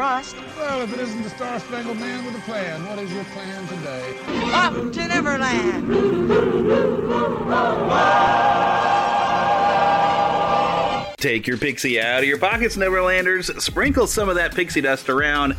trust. Well, if it isn't the Star Spangled Man with a plan, what is your plan today? Up to Neverland! Take your pixie out of your pockets, Neverlanders. Sprinkle some of that pixie dust around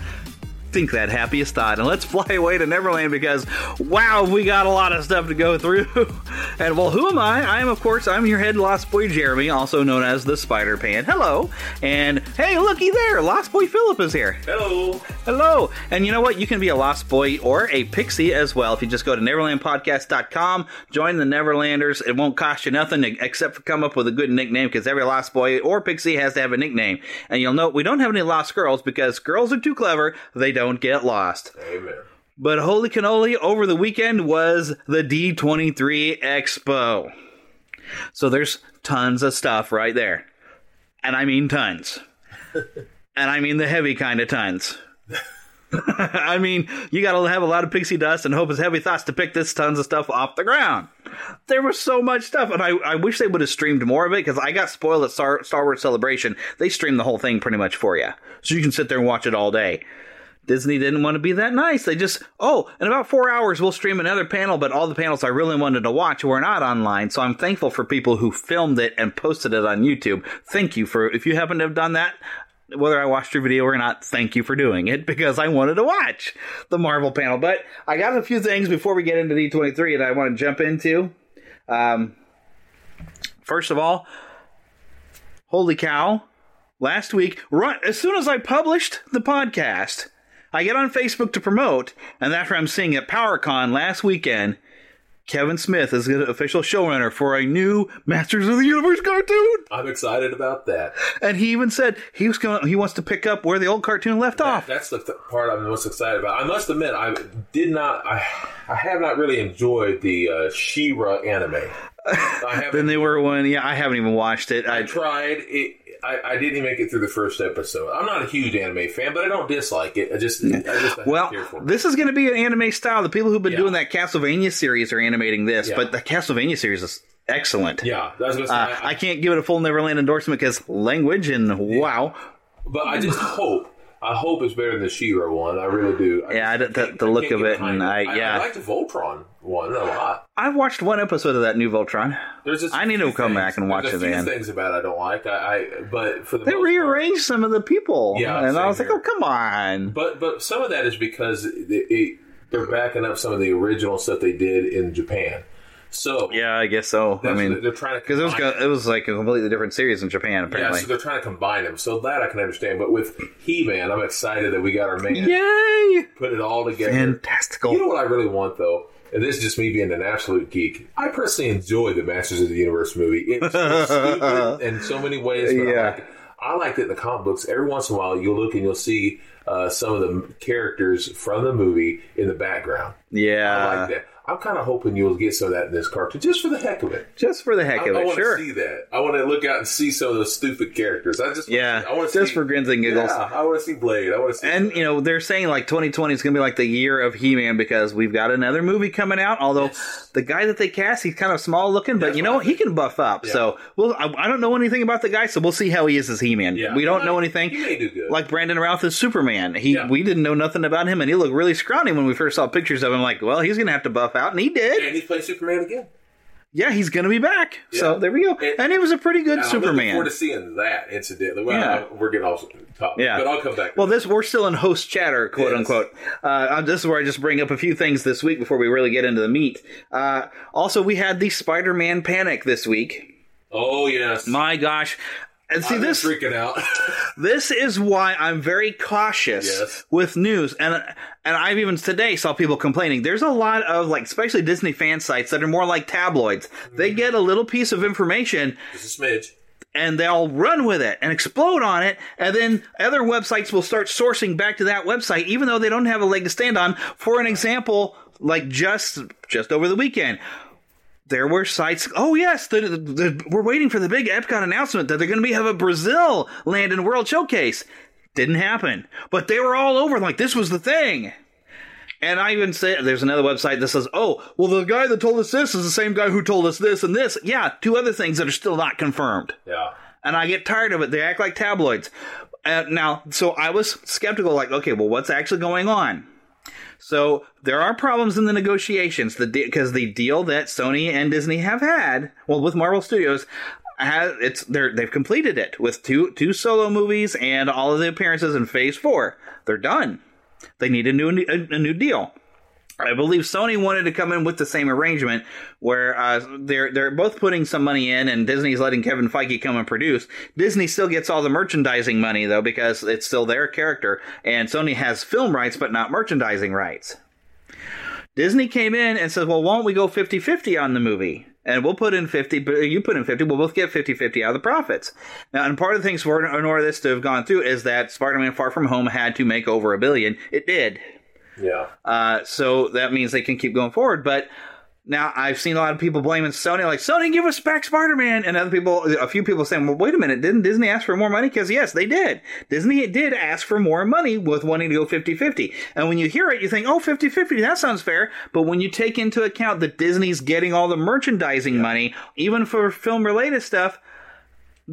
think that happiest thought and let's fly away to Neverland because wow, we got a lot of stuff to go through. and well, who am I? I am, of course, I'm your head Lost Boy Jeremy, also known as the Spider Pan. Hello. And hey, looky there, Lost Boy Philip is here. Hello. Hello. And you know what? You can be a Lost Boy or a Pixie as well if you just go to NeverlandPodcast.com, join the Neverlanders. It won't cost you nothing except for come up with a good nickname because every Lost Boy or Pixie has to have a nickname. And you'll note we don't have any Lost Girls because girls are too clever. They don't get lost. Amen. But holy cannoli, over the weekend was the D23 Expo. So there's tons of stuff right there. And I mean tons. and I mean the heavy kind of tons. I mean, you gotta have a lot of pixie dust and hope it's heavy thoughts to pick this tons of stuff off the ground. There was so much stuff, and I, I wish they would have streamed more of it because I got spoiled at Star, Star Wars Celebration. They streamed the whole thing pretty much for you, so you can sit there and watch it all day. Disney didn't want to be that nice. They just, oh, in about four hours we'll stream another panel, but all the panels I really wanted to watch were not online. So I'm thankful for people who filmed it and posted it on YouTube. Thank you for, if you happen to have done that, whether I watched your video or not, thank you for doing it because I wanted to watch the Marvel panel. But I got a few things before we get into D23 that I want to jump into. Um, first of all, holy cow. Last week, right as soon as I published the podcast, I get on Facebook to promote, and after I'm seeing at PowerCon last weekend, Kevin Smith is the official showrunner for a new Masters of the Universe cartoon. I'm excited about that. And he even said he was going. He wants to pick up where the old cartoon left that, off. That's the th- part I'm most excited about. I must admit, I did not. I I have not really enjoyed the uh, She-Ra anime. then they were one. Yeah, I haven't even watched it. I, I tried it. I, I, didn't even make it through the first episode. I'm not a huge anime fan, but I don't dislike it. I just, I just I well, this is going to be an anime style. The people who've been Yeah. doing that Castlevania series are animating this, Yeah. but the Castlevania series is excellent. Yeah, I was say, Uh, I- can't give it a full Neverland endorsement because language and wow. But I just hope. I hope it's better than the She-Ra one. I really do. Yeah, just the, the look of it, and behind I yeah, I, like the Voltron one a lot. I've watched one episode of that new Voltron. There's just I need to come things- back and watch there's it few again. things about it I don't like. I, I but for the They rearranged some of the people, Yeah, and I was like, oh come on. But but some of that is because it, it, they're backing up some of the original stuff they did in Japan. So Yeah, I guess so. I mean, they're trying to because it was combine it was like a completely different series in Japan Apparently, yeah, so they're trying to combine them. So that I can understand. But with He Man, I'm excited that we got our man Yay! put it all together. Fantastical. You know what I really want though? And this is just me being an absolute geek. I personally enjoyed the Masters of the Universe movie. It was so stupid in so many ways. But Yeah. I, like it. I liked it in the comic books. Every once in a while, you'll look and you'll see uh, some of the characters from the movie in the background. Yeah, I like that. I'm kind of hoping you'll get some of that in this cartoon, just for the heck of it. Just for the heck I, of I it, want sure. to see that. I want to look out and see some of those stupid characters. I just Yeah, I want to just see, for grins and giggles. Yeah, I want to see Blade. I want to see. And you know they're saying like 2020 is going to be like the year of He-Man because we've got another movie coming out. Although the guy that they cast, he's kind of small looking, but you know what? He can buff up. So well, I, I don't know anything about the guy, so we'll see how he is as He-Man. Yeah. We don't know anything. He may do good. Like Brandon Routh is Superman. He we didn't know nothing about him, and he looked really scrawny when we first saw pictures of him. Like, well, he's going to have to buff and he did. and he's playing Superman again. Yeah, he's going to be back. So there we go. And, it was a pretty good And I'm looking Superman. forward to seeing that incidentally. Well, Yeah. we're getting off topic, Yeah. but I'll come back. Well, this we're still in host chatter, quote Yes. unquote. Uh, this is where I just bring up a few things this week before we really get into the meat. Uh, also, we had the Spider-Man panic this week. Oh yes, my gosh! And see been this freaking out. this is why I'm very cautious Yes. with news, and and I've even today saw people complaining. There's a lot of like, especially Disney fan sites that are more like tabloids. They mm-hmm. get a little piece of information Just a smidge. and they'll run with it and explode on it, and then other websites will start sourcing back to that website, even though they don't have a leg to stand on. For an example, like just just over the weekend, there were sites. Oh yes, the, the, we're waiting for the big Epcot announcement that they're going to be have a Brazil Land and World Showcase. Didn't happen, but they were all over like this was the thing. And I even say there's another website that says, "Oh, well, the guy that told us this is the same guy who told us this and this." Yeah, two other things that are still not confirmed Yeah. and I get tired of it. They act like tabloids. Uh, now, so I was skeptical, like, okay, well, what's actually going on? So there are problems in the negotiations, the because the deal that Sony and Disney have had, well, with Marvel Studios, has it's they're they've completed it with two two solo movies and all of the appearances in Phase Four. They're done. They need a new a, a new deal. I believe Sony wanted to come in with the same arrangement where uh, they're they're both putting some money in, and Disney's letting Kevin Feige come and produce. Disney still gets all the merchandising money though because it's still their character, and Sony has film rights but not merchandising rights. Disney came in and said, "Well, why don't we go 50-50 on the movie?" And we'll put in 50, but you put in 50, we'll both get 50 50 out of the profits. Now, and part of the things for in order this to have gone through is that Spider Man Far From Home had to make over a billion. It did. Yeah. Uh, so that means they can keep going forward. But now I've seen a lot of people blaming Sony, like Sony, give us back Spider Man, and other people, a few people saying, well, wait a minute, didn't Disney ask for more money? Because yes, they did. Disney did ask for more money with wanting to go 50-50. And when you hear it, you think, oh, 50-50, that sounds fair. But when you take into account that Disney's getting all the merchandising money, even for film related stuff,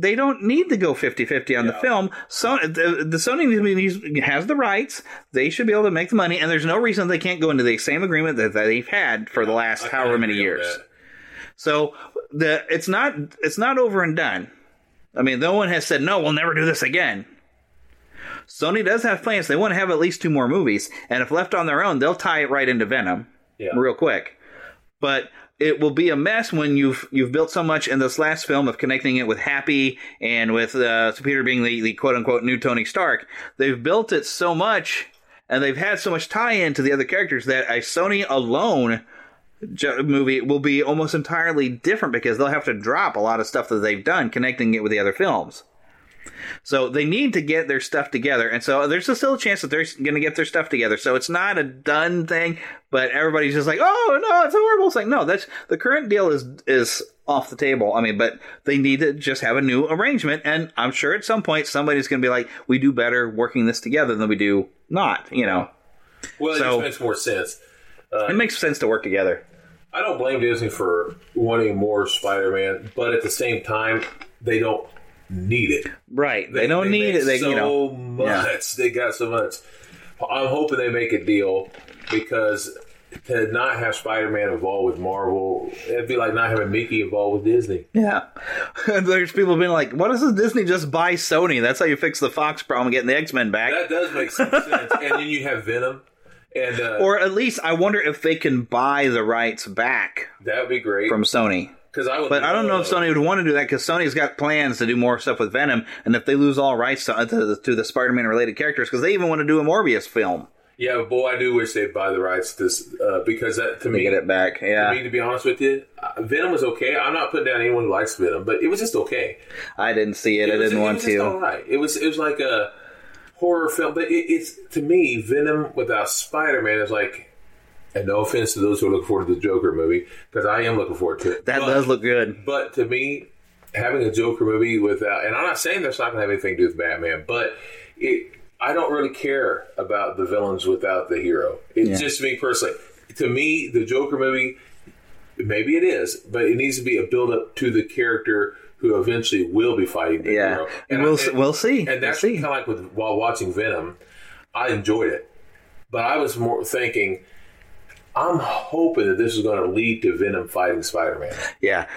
they don't need to go 50-50 on the film. So the, the Sony has the rights. They should be able to make the money, and there's no reason they can't go into the same agreement that, that they've had for the last I however many years. that. So the it's not it's not over and done. I mean, no one has said no. We'll never do this again. Sony does have plans. They want to have at least two more movies, and if left on their own, they'll tie it right into Venom, Yeah. real quick. But it will be a mess when you've you've built so much in this last film of connecting it with Happy and with uh, Peter being the, the quote unquote new Tony Stark. They've built it so much, and they've had so much tie in to the other characters that a Sony alone movie will be almost entirely different because they'll have to drop a lot of stuff that they've done connecting it with the other films. So they need to get their stuff together, and so there's still a chance that they're going to get their stuff together. So it's not a done thing, but everybody's just like, "Oh no, it's a horrible." thing." no, that's the current deal is is off the table. I mean, but they need to just have a new arrangement, and I'm sure at some point somebody's going to be like, "We do better working this together than we do not." You know, Well, it So- just makes more sense. Uh, it makes sense to work together. I don't blame Disney for wanting more Spider-Man, but at the same time, they don't need it. Right? They, don't need make it. They so you know, much. yeah. They got so much. I'm hoping they make a deal because to not have Spider-Man involved with Marvel, it'd be like not having Mickey involved with Disney. Yeah. There's people being like, "Why doesn't Disney just buy Sony? That's how you fix the Fox problem getting the X Men back. That does make some sense. And then you have Venom, and uh, or at least I wonder if they can buy the rights back that would be great from Sony. Because I would, But I don't know if Sony would want to do that because Sony's got plans to do more stuff with Venom, and if they lose all rights to, to, to the Spider-Man related characters, because they even want to do a Morbius film, Yeah, but boy, I do wish they'd buy the rights to this uh, because that to to me, get it back. Yeah, to me, to be honest with you, uh, Venom was okay. I'm not putting down anyone who likes Venom, but it was just okay. I didn't see it. I was- didn't it want to. all right. It was it was like a horror film, but it, it's to me Venom without Spider Man is like and no offense to those who are looking forward to the Joker movie, because I am looking forward to it. That But- does look good. But to me, having a Joker movie without, and I'm not saying that's not going to have anything to do with Batman, but it, I don't really care about the villains without the hero. It's Yeah. just me personally. To me, the Joker movie, maybe it is, but it needs to be a build up to the character who eventually will be fighting the Yeah. hero. And we'll s- we'll see. And that's kind of like with while watching Venom, I enjoyed it, but I was more thinking. I'm hoping that this is going to lead to Venom fighting Spider-Man. Yeah.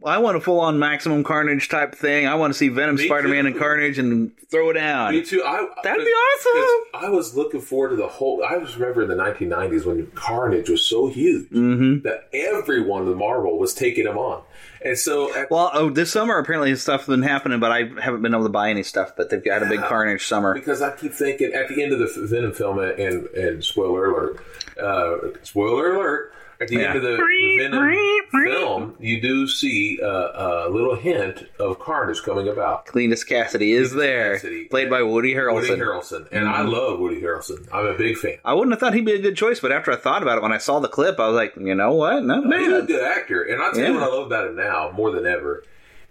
Well, I want a full on maximum carnage type thing. I want to see Venom, Spider Man, and Carnage and throw it down. Me too. I, That'd be awesome. I was looking forward to the whole. I just remember in the 1990s when Carnage was so huge Mm-hmm. that everyone in Marvel was taking him on, and so at, Well, oh, this summer apparently stuff's been happening, but I haven't been able to buy any stuff. But they've got a big. Carnage summer. because I keep thinking at the end of the Venom film, and and spoiler alert, uh, spoiler alert. At the Yeah. end of the Venom film, you do see uh, a little hint of Carnage coming about. Cletus Kasady is there, Kasady. played by Woody Harrelson. Woody Harrelson, and I Mhm. love Woody Harrelson. I'm a big fan. I wouldn't have thought he'd be a good choice, but after I thought about it, when I saw the clip, I was like, you know what? Not He's a good actor, and I'll tell you what I love about him now more than ever.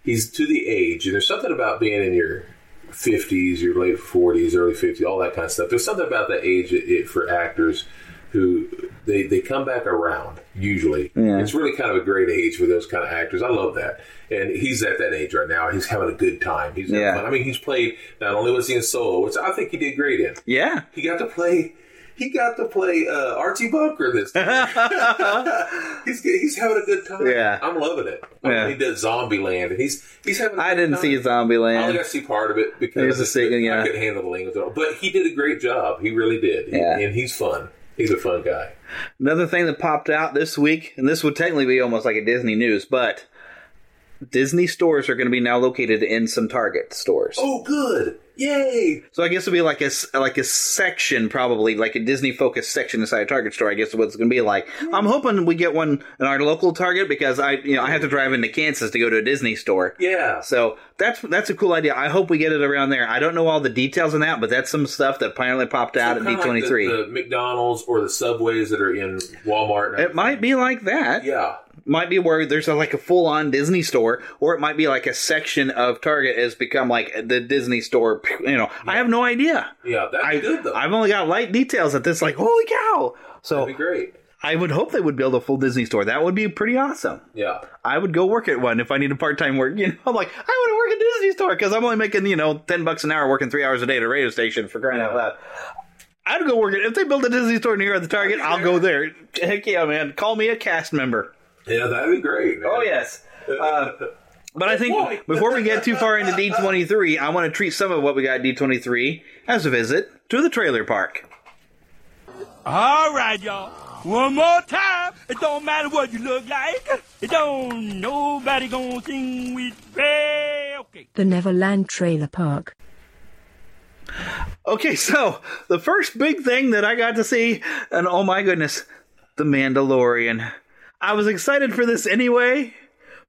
He's to the age, and there's something about being in your 50s, your late 40s, early 50s, all that kind of stuff. There's something about that age it, it, for actors who they, they come back around. Usually, Yeah. it's really kind of a great age for those kind of actors. I love that, and he's at that age right now. He's having a good time. He's Yeah. fun. I mean, he's played not only was he in Solo, which I think he did great in. Yeah. He got to play. He got to play uh, Archie Bunker this time. he's he's having a good time. Yeah. I'm loving it. I mean, Yeah. he did Zombieland, and he's he's having. I I didn't see Zombieland. I only Zombieland. got to see part of it because a second, yeah. I couldn't handle the language, at all. but he did a great job. He really did. Yeah. and he's fun. He's a fun guy. Another thing that popped out this week, and this would technically be almost like a Disney news, but Disney stores are going to be now located in some Target stores. Oh, good! Yay! So I guess it'll be like a like a section, probably like a Disney focused section inside a Target store. I guess is what it's going to be like. Hmm. I'm hoping we get one in our local Target because I you know I have to drive into Kansas to go to a Disney store. Yeah. So that's that's a cool idea. I hope we get it around there. I don't know all the details on that, but that's some stuff that finally popped out So at kinda like D23. the, the McDonald's or the Subways that are in Walmart. and It might be like that. Yeah. Might be where there's a, like a full on Disney store, or it might be like a section of Target has become like the Disney store. You know, I have no idea. Yeah, that's I, good though. I've only got light details at this. Like, holy cow! So That'd be great. I would hope they would build a full Disney store. That would be pretty awesome. Yeah. I would go work at one if I need a part time work. You know, I'm like, I want to work at Disney store because I'm only making you know ten bucks an hour working three hours a day at a radio station for crying out loud. I'd go work it if they build a Disney store near the Target. I'll go there. Heck yeah, man! Call me a cast member. Yeah, that'd be great. Man. Oh yes. Uh, but I think before we get too far into D23, I want to treat some of what we got D23 as a visit to the trailer park. All right, y'all. One more time. It don't matter what you look like. It don't nobody gonna sing with me. Okay. The Neverland Trailer Park. Okay, so the first big thing that I got to see, and oh my goodness, The Mandalorian. I was excited for this anyway,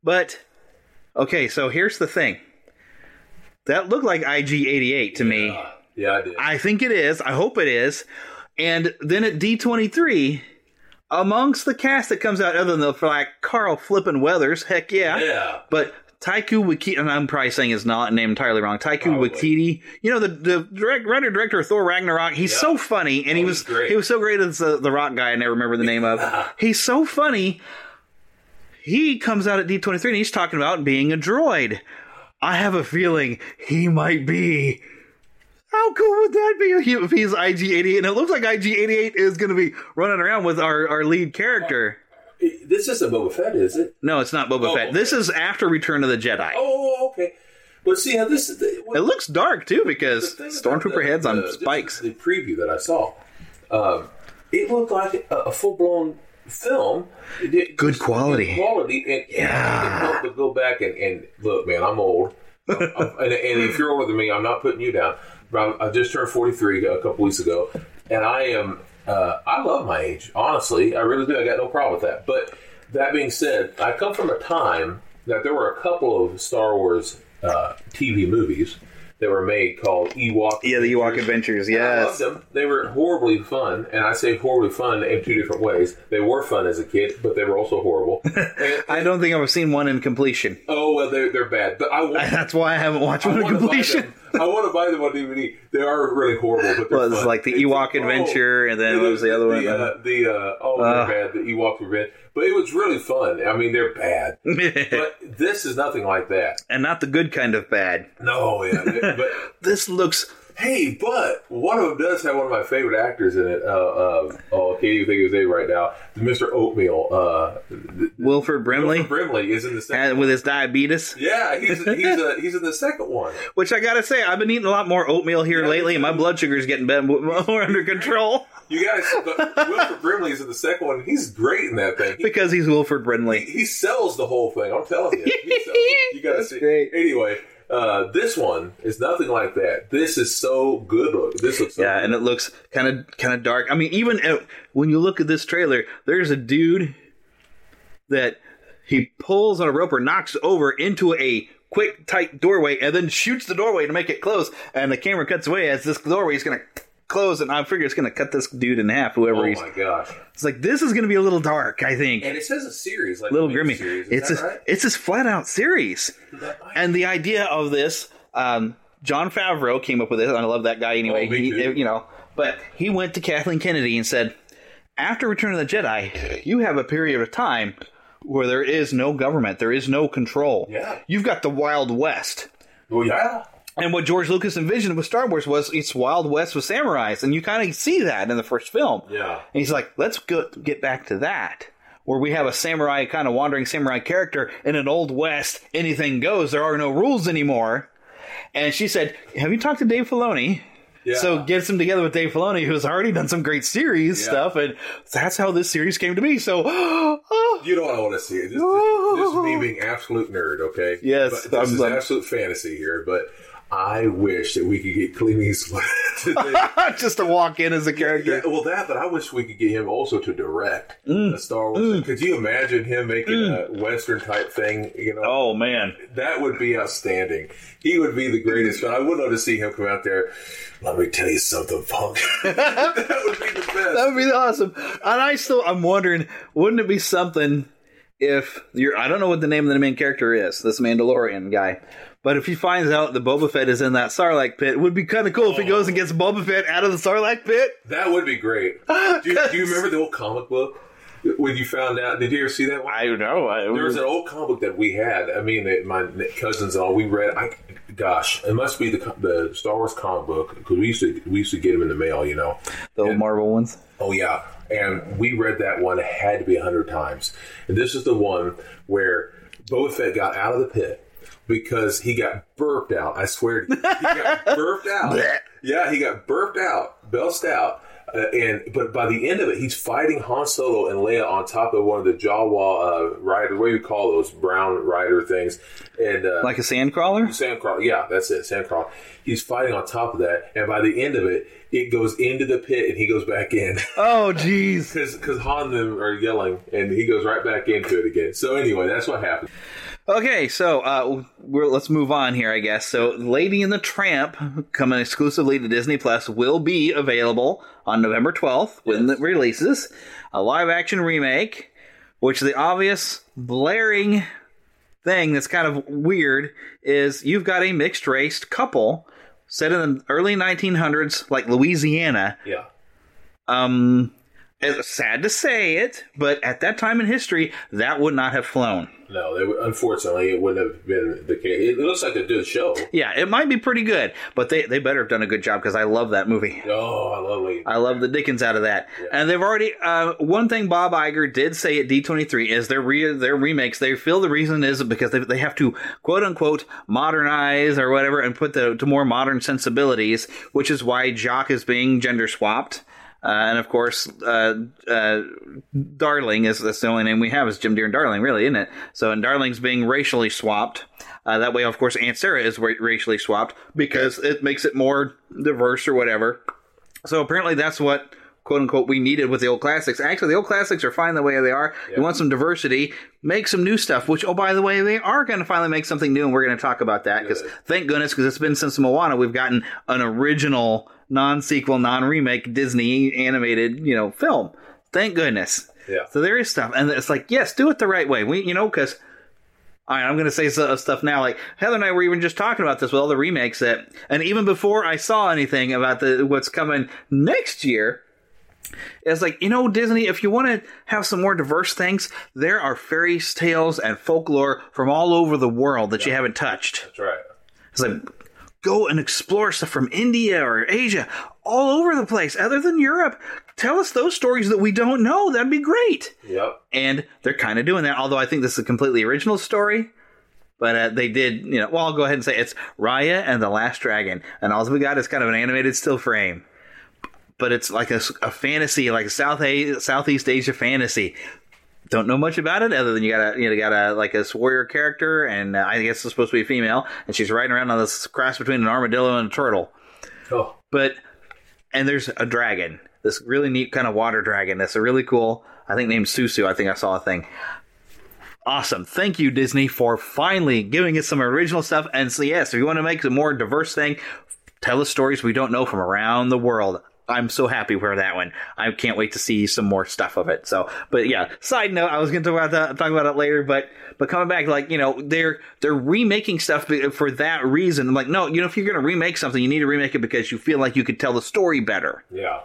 but okay, so here's the thing. That looked like IG88 to me. Yeah, I did. I think it is. I hope it is. And then at D23, amongst the cast that comes out, other than the like Carl Flippin' Weathers, heck yeah. Yeah. But Taiku Wakiti, and I'm probably saying his not name entirely wrong. Taiku Wakiti, you know the the direct, writer director of Thor Ragnarok. He's so funny, and he was he was so great as the, the rock guy. I never remember the name of. He's so funny. He comes out at D23 and he's talking about being a droid. I have a feeling he might be. How cool would that be if he's IG88? And it looks like IG88 is going to be running around with our, our lead character. This isn't Boba Fett, is it? No, it's not Boba Oh, Fett. This is after Return of the Jedi. Oh, okay. But see how this is. The, It looks dark too because stormtrooper heads on the- spikes. The preview that I saw, um, it looked like a, a full blown film. It Good quality. good quality, and, and I but go back and, and look, man. I'm old, I'm- I'm- and, and if you're older than me, I'm not putting you down. But I just turned 43 a couple weeks ago, and I am. Uh, I love my age, honestly. I really do. I got no problem with that. But that being said, I come from a time that there were a couple of Star Wars uh, TV movies that were made called Ewok. Yeah, the Ewok Adventures. And I loved them. They were horribly fun, and I say horribly fun in two different ways. They were fun as a kid, but they were also horrible. And- I don't think I've seen one in completion. oh well, they're they're bad. But I want. That's why I haven't watched I one in want to buy completion. I want to buy them on DVD. They are really horrible, but they're Well, it's like the It's- Ewok Adventure, and then what was the other one? The, uh, the uh, oh, Uh. they're bad. The Ewoks were bad, but it was really fun. I mean, they're bad, but this is nothing like that. and not the good kind of bad. No, yeah, but This looks Hey, but one of them does have one of my favorite actors in it. Uh, uh, oh, I can't even think of his name right now. Mr. Oatmeal. Uh, Wilford Brimley Wilford Brimley is in the second. and with his diabetes. yeah, he's he's uh, he's in the second one. Which I gotta say, I've been eating a lot more oatmeal here lately, and my blood sugar's getting better, more under control You guys, but Wilford Brimley is in the second one. He's great in that thing. He, because he's Wilford Brimley. he sells the whole thing. I'm telling you, he you got to That's see. great. Anyway, uh, this one is nothing like that. This is so good. Look, this looks so Yeah, good. and it looks kind of kind of dark. I mean, even uh, when you look at this trailer, there's a dude that he pulls on a rope or knocks over into a quick tight doorway, and then shoots the doorway to make it close. And the camera cuts away as this doorway is going to close, and I figure it's going to cut this dude in half. Whoever oh he's, my gosh! it's like this is going to be a little dark. I think. And it says a series, like little a grimy. Series. Is It's a, right? it's this flat out series, and the idea of this, um, Jon Favreau came up with it, and I love that guy anyway. Oh, he, you know, but he went to Kathleen Kennedy and said, after Return of the Jedi, you have a period of time where there is no government, there is no control. Yeah. You've got the Wild West. Well, yeah. And what George Lucas envisioned with Star Wars was it's Wild West with samurais, and you kind of see that in the first film. Yeah. And he's like, let's go, get back to that, where we have a samurai kind of wandering samurai character in an old west. Anything goes. There are no rules anymore. And she said, "Have you talked to Dave Filoni?" Yeah. So gets him together with Dave Filoni, who's already done some great series Yeah. stuff, and that's how this series came to be. So, oh, You I want to see? This, this, this me being absolute nerd, okay? Yes, But this I'm- is I'm- absolute fantasy here, but I wish that we could get Clint Eastwood to just to walk in as a character. Yeah, well, that, but I wish we could get him also to direct Mm. a Star Wars. thing. Could you imagine him making a Western type thing? You know, Oh man, that would be outstanding. He would be the greatest. But I would love to see him come out there. Let me tell you something, punk. that would be the best. That would be awesome. And I still, I'm wondering, wouldn't it be something if you're, I don't know what the name of the main character is, this Mandalorian guy, but if he finds out that Boba Fett is in that Sarlacc pit, it would be kind of cool if he goes and gets Boba Fett out of the Sarlacc pit. That would be great. Do you, do you remember the old comic book when you found out? Did you ever see that one? I don't know. I, There was an old comic book that we had. I mean, that my cousins and all we read. I, gosh, it must be the the Star Wars comic book because we used to we used to get them in the mail. You know. the old Marvel ones. Oh yeah, and we read that one It had to be a hundred times. And this is the one where Boba Fett got out of the pit because he got burped out. I swear to you, he got burped out. Yeah, he got burped out, belched out. Uh, and but by the end of it, he's fighting Han Solo and Leia on top of one of the Jawa uh, rider. What do you call those brown rider things? And uh, Like a sandcrawler? Sandcrawler, yeah, that's it, Sandcrawler. He's fighting on top of that, and by the end of it, it goes into the pit and he goes back in. Oh, jeez. Because Han and them are yelling, and he goes right back into it again. So anyway, that's what happened. Okay, so uh, we're, let's move on here, I guess. So, Lady and the Tramp, coming exclusively to Disney Plus, will be available on November 12th when it releases. A live action remake, which the obvious, blaring thing that's kind of weird is you've got a mixed race couple set in the early 1900s, like Louisiana. Yeah. Um, it's sad to say it, but at that time in history, that would not have flown. No, they, unfortunately, it wouldn't have been the case. It looks like a good show. Yeah, it might be pretty good, but they, they better have done a good job because I love that movie. Oh, I love it. I love the Dickens out of that. And they've already uh, one thing Bob Iger did say at D23 is their re- their remakes. They feel the reason is because they, they have to quote unquote modernize or whatever and put the to more modern sensibilities, which is why Jock is being gender swapped. Uh, and of course, uh, uh, Darling is that's the only name we have is Jim Dear and Darling, really, isn't it? So, and Darling's being racially swapped. Uh, that way, of course, Aunt Sarah is ra- racially swapped because it makes it more diverse or whatever. So apparently, that's what quote unquote we needed with the old classics. Actually, the old classics are fine the way they are. You want some diversity, make some new stuff. Which, oh by the way, they are going to finally make something new, and we're going to talk about that because thank goodness, because it's been since Moana, we've gotten an original, non-sequel, non-remake Disney animated, you know, film. Thank goodness. Yeah. So there is stuff, and it's like, yes, do it the right way. We, you know, because all right, I'm going to say stuff now. Like Heather and I were even just talking about this with all the remakes that, and even before I saw anything about the what's coming next year, it's like you know Disney. If you want to have some more diverse things, there are fairy tales and folklore from all over the world that you haven't touched. That's right. It's like go and explore stuff from India or Asia, all over the place, other than Europe. Tell us those stories that we don't know. That'd be great. Yep. And they're kind of doing that, although I think this is a completely original story. But uh, they did, you know, well, I'll go ahead and say it's Raya and the Last Dragon. And all we got is kind of an animated still frame. But it's like a, a fantasy, like a South a- Southeast Asia fantasy. Don't know much about it other than you got a you know got a like a warrior character and uh, I guess it's supposed to be a female and she's riding around on this cross between an armadillo and a turtle. Oh. But and there's a dragon, this really neat kind of water dragon. That's a really cool. I think named Susu. I think I saw a thing. Awesome. Thank you, Disney, for finally giving us some original stuff. And so, yes, if you want to make a more diverse thing, tell us stories we don't know from around the world. I'm so happy for that one. I can't wait to see some more stuff of it. So, but yeah. Side note, I was going to talk about that, talk about it later, but but coming back, like you know, they're they're remaking stuff for that reason. I'm like, no, you know, if you're going to remake something, you need to remake it because you feel like you could tell the story better. Yeah.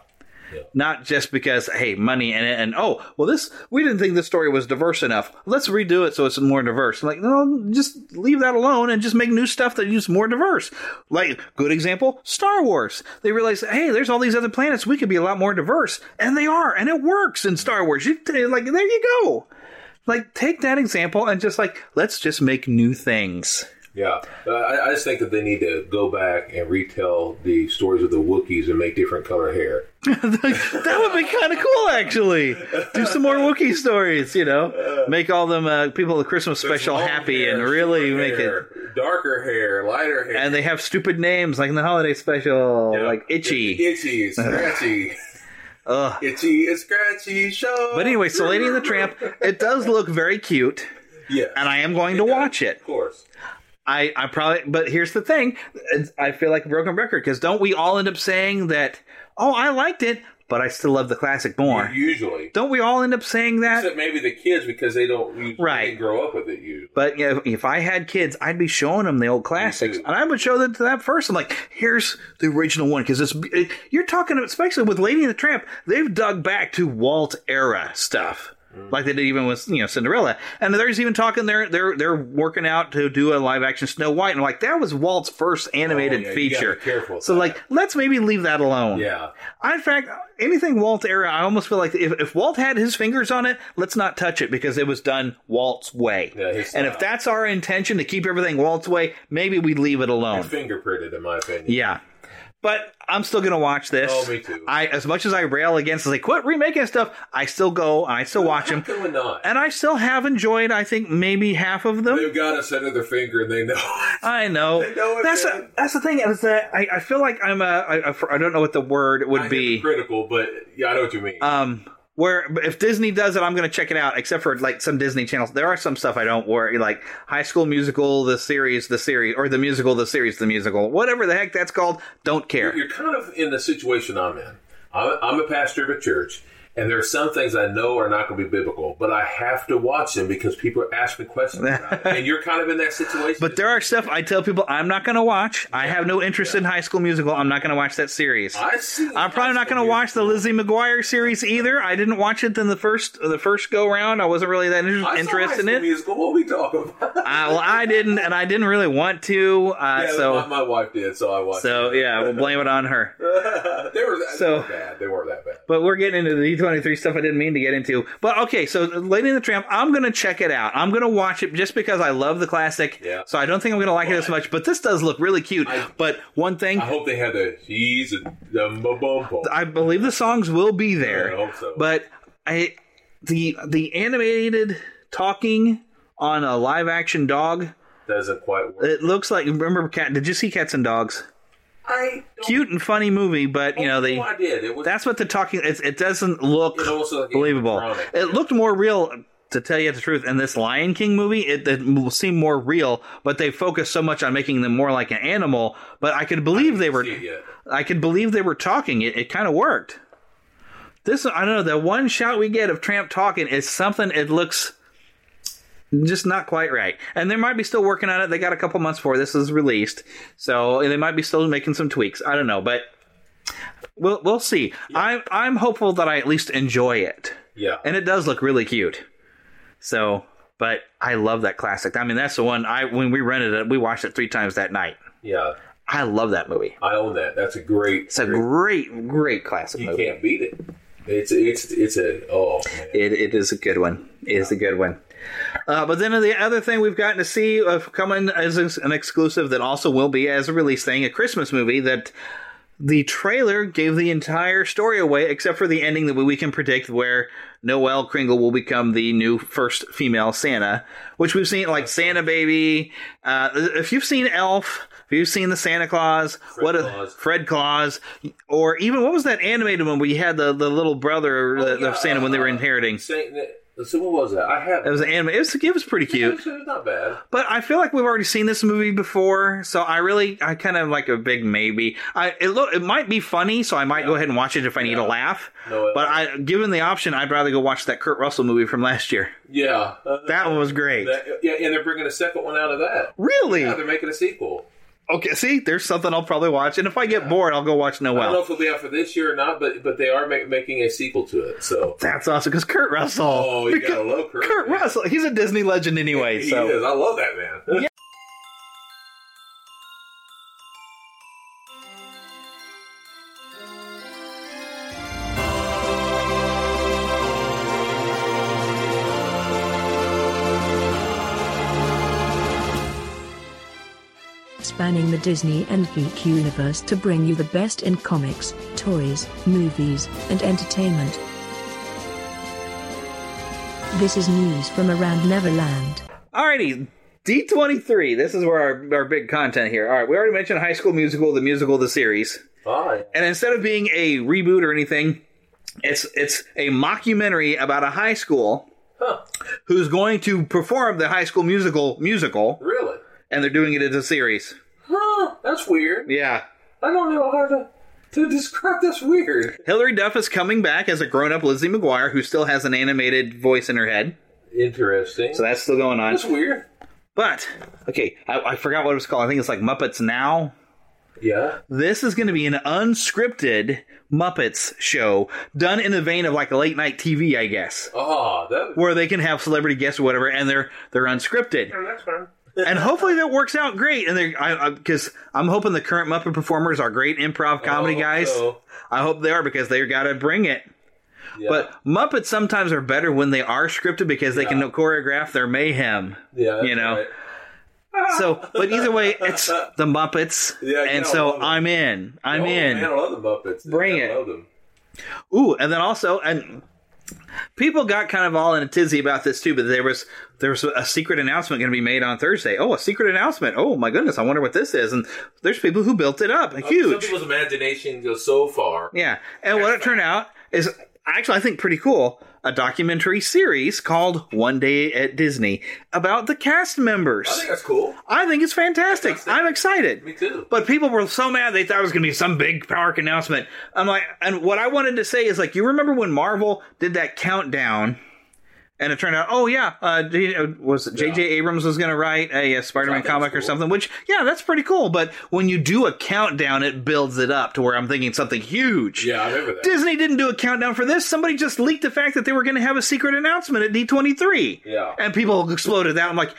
Not just because hey, money and and oh, well, this we didn't think this story was diverse enough. Let's redo it so it's more diverse. I'm like, no, just leave that alone and just make new stuff that is more diverse. Like good example, Star Wars. They realized, hey, there's all these other planets. We could be a lot more diverse, and they are, and it works in Star Wars. You, like there you go. Like take that example and just like let's just make new things. Yeah, uh, I, I just think that they need to go back and retell the stories of the Wookiees and make different color hair. that would be kind of cool, actually. Do some more Wookiee stories, you know. Make all them uh, people the Christmas special happy hair, and really make hair, it. darker hair, lighter hair, And they have stupid names like in the holiday special, like Itchy. itchy, scratchy, Ugh. itchy, and scratchy show. But anyway, so Lady and the Tramp, it does look very cute, yeah, and I am going to watch it. of course. I, I probably, but here's the thing. It's- I feel like a broken record because don't we all end up saying that, oh, I liked it, but I still love the classic more? Usually, Don't we all end up saying that? except maybe the kids because they don't Right. they grow up with it. Usually, But you know, if I had kids, I'd be showing them the old classics, and I would show them to that first. I'm like, here's the original one because it's you're talking, especially with Lady and the Tramp, they've dug back to Walt era stuff. Like they did even with you know Cinderella, and there's even talking they're they're they're working out to do a live action Snow White, and like that was Walt's first animated Oh, yeah, feature. careful so like let's maybe leave that alone. yeah, I, in fact, anything Walt era, I almost feel like if, if Walt had his fingers on it, let's not touch it because it was done Walt's way. Yeah, and if that's our intention to keep everything Walt's way, maybe we leave it alone. fingerprinted in my opinion. Yeah. But I'm still gonna watch this. Oh, me too. I, as much as I rail against, like, quit remaking stuff. I still go. I still watch them, and I still have enjoyed. I think maybe half of them. They've got us under their finger and they know. I know. They know it, that's man. a, that's the thing is that I, I feel like I'm a I, I, I don't know what the word would be. critical, but yeah, I know what you mean. um where if Disney does it, I'm going to check it out. Except for like some Disney channels, there are some stuff I don't worry like High School Musical, the series, the series, or the musical, the series, the musical, whatever the heck that's called. Don't care. You're kind of in the situation I'm in. I'm, a pastor of a church, and there are some things I know are not going to be biblical, but I have to watch them because people ask me questions about it. And you're kind of in that situation. But there are stuff I tell people I'm not going to watch. I have no interest in High School Musical. I'm not going to watch that series. I see. I'm probably not going to watch the Lizzie McGuire series either. I didn't watch it in the first the first go round. I wasn't really that inter- interested in High School it. Musical. What are we talking about? Uh, well, I didn't, and I didn't really want to. Uh, yeah, so my, my wife did, so I watched. so yeah, we'll blame it on her. they were that, So- they weren't bad. They weren't that bad. But we're getting into the D23 stuff I didn't mean to get into. But okay, so Lady and the Tramp, I'm going to check it out. I'm going to watch it just because I love the classic. Yeah. So I don't think I'm going to like it as much. But this does look really cute. I- but one thing, I hope they had the he's a the bum. I believe the songs will be there. I hope so. But I the the animated talking on a live action dog, Doesn't quite work. it looks like remember cat did you see Cats and Dogs? I cute and funny movie, but you know oh, they. Oh, I did. It was. That's what the talking. It, it doesn't look It believable. It looked more real. To tell you the truth, in this Lion King movie, it, it will seem more real, but they focus so much on making them more like an animal. But I could believe they were. see it yet. I could believe they were talking. It, it kind of worked. This I don't know. The one shot we get of Tramp talking is something. It looks just not quite right. And they might be still working on it. They got a couple months before this is released, so they might be still making some tweaks. I don't know, but we'll we'll see. I'm I'm hopeful that I at least enjoy it, Yeah. and it does look really cute. So, but I love that classic. I mean, that's the one I when we rented it, we watched it three times that night. Yeah. I love that movie. I own that. That's a great. It's a great, great classic movie. You movie. can't beat it. It's it's it's a oh man. It, it is a good one. It is a good one. Uh, but then the other thing we've gotten to see of coming as an exclusive that also will be as a release thing, a Christmas movie that the trailer gave the entire story away except for the ending that we can predict where Noelle Kringle will become the new first female Santa, which we've seen like Santa Baby. Uh, if you've seen Elf, if you've seen the Santa Claus, what a, Claus. Fred Claus, or even what was that animated one where you had the, the little brother Oh, the, the yeah, Santa when they were uh, inheriting? Saint, so what was that? I have. It was an anime. It was, it was pretty cute. It's not bad. But I feel like we've already seen this movie before, so I really, I kind of like a big maybe. I it look, it might be funny, so I might go ahead and watch it if I need a laugh. No, but I, given the option, I'd rather go watch that Kurt Russell movie from last year. Yeah. Uh, That one was great. that- yeah, and they're bringing a second one out of that. Really? Yeah, they're making a sequel. Okay, see, there's something I'll probably watch, and if I get bored, I'll go watch Noelle. I don't know if it'll be out for this year or not, but but they are ma- making a sequel to it. So. That's awesome because Kurt Russell. Oh, you gotta love Kurt. Kurt Russell, he's a Disney legend anyway. He so is. I love that man. Spanning the Disney and geek universe to bring you the best in comics, toys, movies, and entertainment. This is news from around Neverland. Alrighty, D23. This is where our, our big content here. All right, we already mentioned High School Musical, the musical, the series. Fine. And instead of being a reboot or anything, it's it's a mockumentary about a high school who's going to perform the High School Musical musical, Really? and they're doing it as a series. Huh? That's weird. Yeah. I don't know how to to describe this weird. Hilary Duff is coming back as a grown-up Lizzie McGuire who still has an animated voice in her head. Interesting. So that's still going on. That's weird. But okay, I, I forgot what it was called. I think it's like Muppets Now. Yeah. This is going to be an unscripted Muppets show done in the vein of like a late night TV, I guess, Oh, that. where they can have celebrity guests or whatever, and they're they're unscripted. Oh, that's fine. And hopefully that works out great. And they're because I'm hoping the current Muppet performers are great improv comedy Oh, guys. so. I hope they are because they got to bring it. Yeah. But Muppets sometimes are better when they are scripted because they can choreograph their mayhem. Yeah. you know. right. So, but either way, it's the Muppets, Yeah, and so. I'm in. I'm oh, in. Man, I love the Muppets. Bring I it. love them. Ooh, and then also, and people got kind of all in a tizzy about this too. But there was there was a secret announcement going to be made on Thursday. Oh, a secret announcement! Oh my goodness, I wonder what this is. And there's people who built it up, Some huge. people's imagination goes so far. Yeah, and what it turned out is actually I think pretty cool. A documentary series called One Day at Disney about the cast members. I think that's cool. I think it's fantastic. I'm excited. Me too. But people were so mad they thought it was going to be some big park announcement. I'm like, and what I wanted to say is like, you remember when Marvel did that countdown, and it turned out, oh yeah, uh, uh, was J.J. Abrams was going to write a, a Spider-Man comic or something? Which yeah, that's pretty cool. But when you do a countdown, it builds it up to where I'm thinking something huge. Yeah, I remember that. Disney didn't do a countdown for this. Somebody just leaked the fact that they were going to have a secret announcement at D23. Yeah. And people exploded that. I'm like,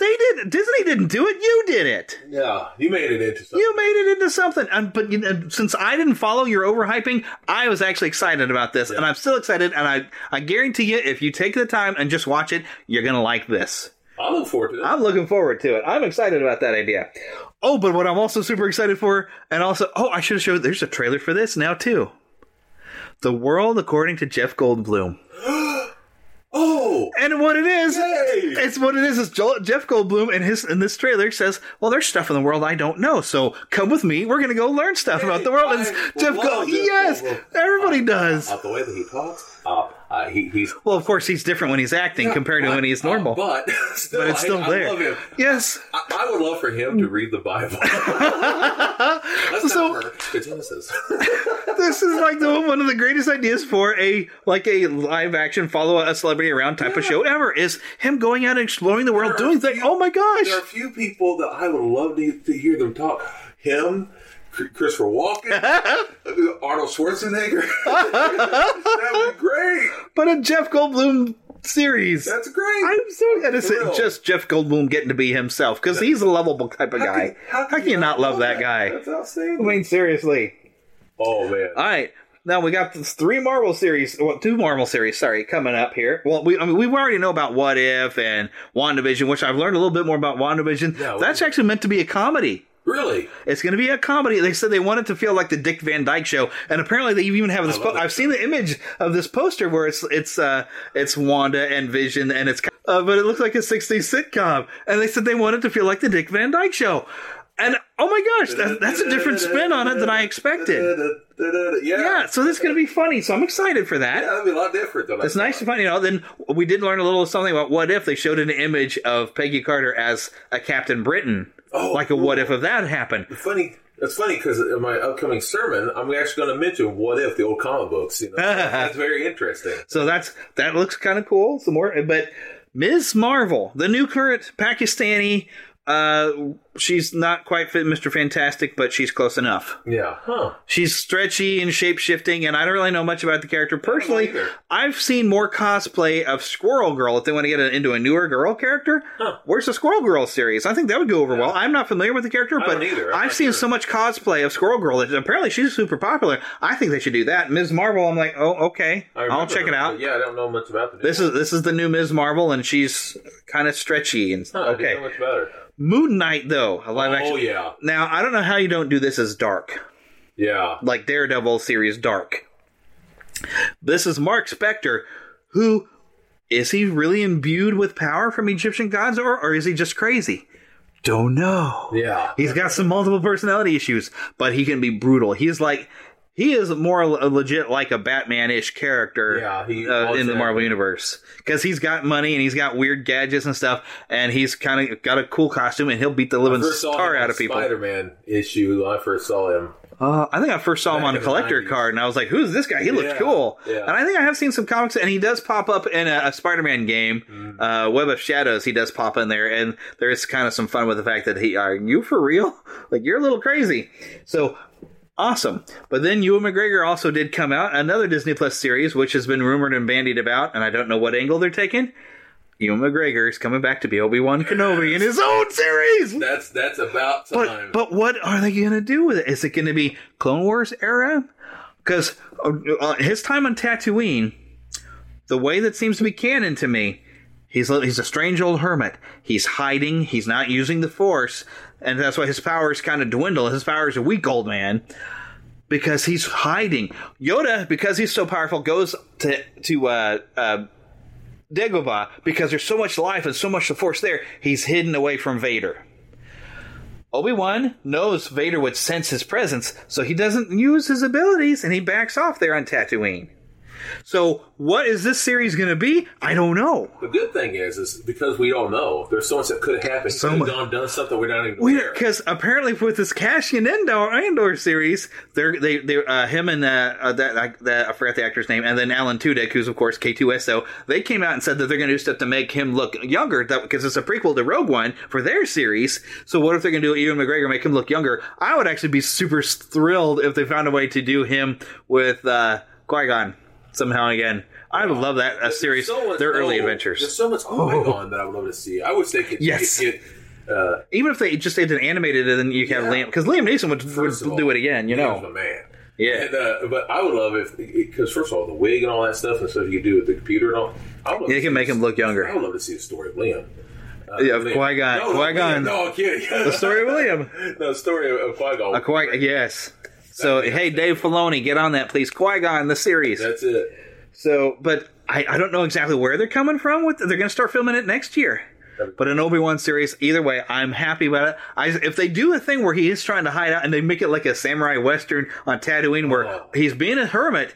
they did. Disney didn't do it. You did it. Yeah, you made it into something. You made it into something. And, but you know, since I didn't follow your overhyping, I was actually excited about this, and I'm still excited. And I, I guarantee you, if you take the time and just watch it, you're gonna like this. I look forward to it. I'm looking forward to it. I'm excited about that idea. Oh, but what I'm also super excited for, and also, oh, I should have showed. There's a trailer for this now too. The world according to Jeff Goldblum. Oh, and what it is, Yay! it's what it is. Is Joel, Jeff Goldblum in his in this trailer says, "Well, there's stuff in the world I don't know, so come with me. We're gonna go learn stuff about the world." And I Jeff Jeff yes, Goldblum. everybody does. Uh, the way that he talks, uh, he, he's Well, of course, he's different when he's acting compared to when he's normal. but still, But it's still I, there. I love him. Yes. I, I would love for him to read the Bible. That's So- not her. Genesis. this is like the one of the greatest ideas for a like a live action follow a celebrity around type of show ever is him going out and exploring the world, There doing things. Oh my gosh! There are a few people that I would love to, to hear them talk. Him, Christopher Walken, Arnold Schwarzenegger. that would be great. But a Jeff Goldblum series. That's great. I'm so and it's For real. just Jeff Goldblum getting to be himself because he's a lovable type of guy. How can, you not love that guy? That's I mean, seriously. Oh man. All right. Now we got this three Marvel series, well, two Marvel series, sorry, coming up here. Well, we I mean, we already know about What If and WandaVision, which I've learned a little bit more about WandaVision. Yeah, That's actually meant to be a comedy. Really? It's going to be a comedy. They said they want it to feel like the Dick Van Dyke Show, and apparently they even have this. Po- I've seen the image of this poster where it's it's uh it's Wanda and Vision, and it's uh, but it looks like a '60s sitcom, and they said they want it to feel like the Dick Van Dyke Show, and oh my gosh, that, that's a different spin on it than I expected. Yeah. Yeah, so this is going to be funny. So I'm excited for that. Yeah, that'd be a lot different. Than I It's nice to find, you know. Then we did learn a little something about what if they showed an image of Peggy Carter as a Captain Britain, Oh, like a what if of that happened. Funny. It's funny because in my upcoming sermon, I'm actually going to mention what if the old comic books. You know, that's very interesting. So that's that looks kind of cool. Some more, but Ms. Marvel, the new current Pakistani. Uh, she's not quite fit Mr. Fantastic, but she's close enough. Yeah. Huh. She's stretchy and shape shifting, and I don't really know much about the character personally. I've seen more cosplay of Squirrel Girl if they want to get into a newer girl character. Where's the Squirrel Girl series? I think that would go over well. I'm not familiar with the character, I but either. I'm I've seen sure. so much cosplay of Squirrel Girl that apparently she's super popular. I think they should do that. Ms. Marvel, I'm like, oh, okay, I I'll remember check it out. Yeah, I don't know much about the. new This is this is the new Ms. Marvel, and she's kind of stretchy and Huh, I didn't know okay. much about her. Moon Knight, though, a live Oh yeah, Now I don't know how you don't do this as dark, yeah. like Daredevil series Dark. This is Marc Spector, who is he really imbued with power from Egyptian gods, or or is he just crazy? Don't know. Yeah. He's got some multiple personality issues, but he can be brutal. He's like he is more legit like a Batman-ish character Yeah, uh, in the. Marvel universe because he's got money and he's got weird gadgets and stuff, and he's kind of got a cool costume, and he'll beat the living star out of people. Spider-Man issue. When I first saw him. Uh, I think I first saw him on a collector 90s. card, and I was like, "Who's this guy? He looks Yeah, cool." yeah. And I think I have seen some comics, and he does pop up in a, a Spider-Man game, Mm. uh, Web of Shadows. He does pop in there, and there is kind of some fun with the fact that he, are you for real? Like you're a little crazy. So awesome. But then Ewan McGregor also did come out another Disney Plus series, which has been rumored and bandied about, and I don't know what angle they're taking. Ewan McGregor is coming back to be Obi Wan Kenobi in his own series. That's that's about time. But but what are they going to do with it? Is it going to be Clone Wars era? Because uh, uh, his time on Tatooine, the way that seems to be canon to me, he's he's a strange old hermit. He's hiding. He's not using the Force, and that's why his powers kind of dwindle. His powers a weak old man because he's hiding. Yoda, because he's so powerful, goes to to uh, uh, Dagobah because there's so much life and so much the Force there. He's hidden away from Vader. Obi Wan knows Vader would sense his presence, so he doesn't use his abilities and he backs off there on Tatooine. So, what is this series going to be? I don't know. The good thing is, is because we don't know. There's so much that could have happened. So much- gone done something we're not even aware. Because apparently, with this Cassian Andor, Andor series, they're they they uh, him and uh, uh, that, uh, that I forgot the actor's name, and then Alan Tudyk, who's of course K2SO. They came out and said that they're going to do stuff to make him look younger, that because it's a prequel to Rogue One for their series. So what if they're going to do Ewan McGregor make him look younger? I would actually be super thrilled if they found a way to do him with uh, Qui Gon somehow again. I would love that a series. So their early oh, adventures. There's so much going on that I would love to see. I wish they could Yes. uh, Even if they just did an animated, and then you have Yeah. Liam because Liam Neeson would, would all, do it again. You know, man. Yeah. And, uh, but I would love if because first of all, the wig and all that stuff and stuff you do with the computer and all. I would love Yeah, you can make him look younger. I would love to see the story of Liam. Uh, Yeah, of Liam. Qui-Gon. No, no, Qui-Gon. No, I'm kidding. the story of William. no, the story of Qui Gon. A Qui- yes. So hey, Dave Filoni, get on that, please. Qui Gon, the series. That's it. So, but I, I don't know exactly where they're coming from. With they're going to start filming it next year. But an Obi Wan series, either way, I'm happy about it. I, if they do a thing where he is trying to hide out and they make it like a samurai western on Tatooine, where Oh. he's being a hermit,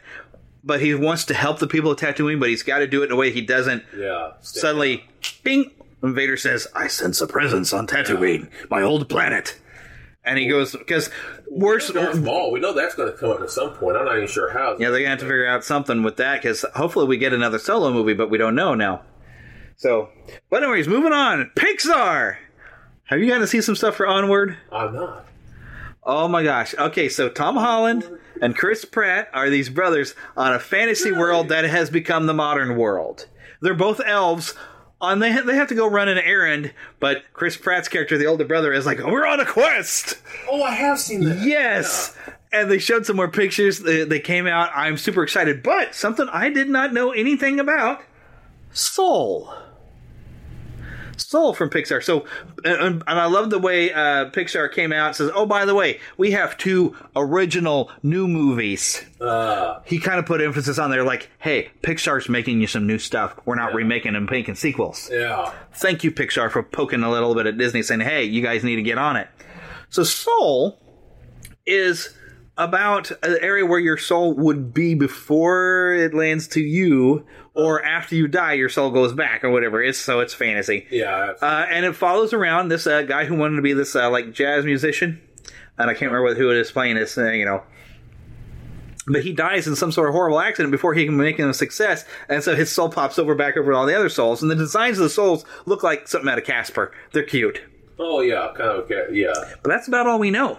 but he wants to help the people of Tatooine, but he's got to do it in a way he doesn't Yeah. suddenly, bing, and Vader says, "I sense a presence on Tatooine, my old planet," and he goes because worse. Darth Maul, we know that's going to come up at some point. I'm not even sure how. Yeah, they're gonna have to figure out something with that because hopefully we get another solo movie, but we don't know now. So, but anyways, moving on. Pixar. Have you gotten to see some stuff for Onward? I'm not. Oh my gosh. Okay, so Tom Holland and Chris Pratt are these brothers on a fantasy world that has become the modern world. They're both elves. Uh, on they they have to go run an errand, but Chris Pratt's character, the older brother, is like, "We're on a quest." Oh, I have seen that. Yes. And they showed some more pictures. They, they came out. I'm super excited. But something I did not know anything about Soul. Soul from Pixar. So, and, and I love the way uh, Pixar came out and says, oh, by the way, we have two original new movies. Uh, He kind of put emphasis on there like, hey, Pixar's making you some new stuff. We're not remaking and making sequels yeah. thank you pixar for poking a little bit at disney saying hey you guys need to get on it so soul is about an area where your soul would be before it lands to you or after you die your soul goes back or whatever it's so it's fantasy Yeah. uh, and it follows around this uh, guy who wanted to be this uh, like jazz musician and i can't remember who it is playing this uh, you know but he dies in some sort of horrible accident before he can make him a success, and so his soul pops over back over all the other souls, and the designs of the souls look like something out of Casper. They're cute, Oh, yeah. Kind of. Yeah. but that's about all we know.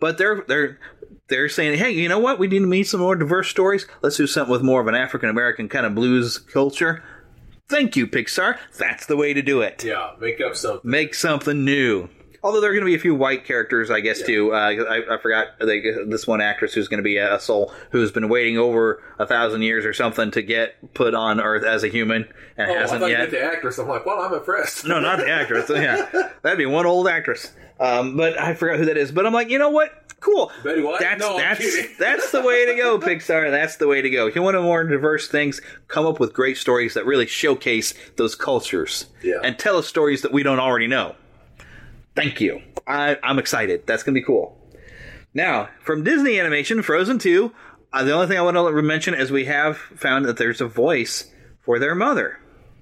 But they're they're they're saying, hey, you know what? We need to meet some more diverse stories. Let's do something with more of an African American kind of blues culture. Thank you, Pixar. That's the way to do it. Yeah. Make up something. Make something new. Although there are going to be a few white characters, I guess, too. Uh, I, I forgot like, this one actress who's going to be a, a soul who's been waiting over a thousand years or something to get put on Earth as a human and Oh, hasn't thought yet. meant the actress. I'm like, well, I'm impressed. No, not the actress. yeah, that'd be one old actress. Um, but I forgot who that is. But I'm like, you know what? Cool. Betty White? That's No, that's that's the way to go, Pixar. That's the way to go. If you want to more diverse things, come up with great stories that really showcase those cultures Yeah. and tell us stories that we don't already know. Thank you. I, I'm excited. That's gonna be cool. Now, from Disney Animation, Frozen 2, uh, the only thing I want to mention is we have found that there's a voice for their mother.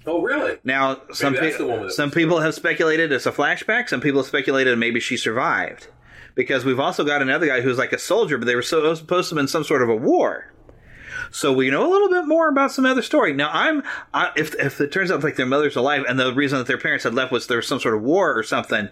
Oh, really? Now, some Maybe that's pe- the woman that some people have speculated it's a flashback. Some people have speculated maybe she survived, because we've also got another guy who's like a soldier, but they were so, supposed to have been some sort of a war. So we know a little bit more about some other story. Now, I'm I, if if it turns out like their mother's alive and the reason that their parents had left was there was some sort of war or something,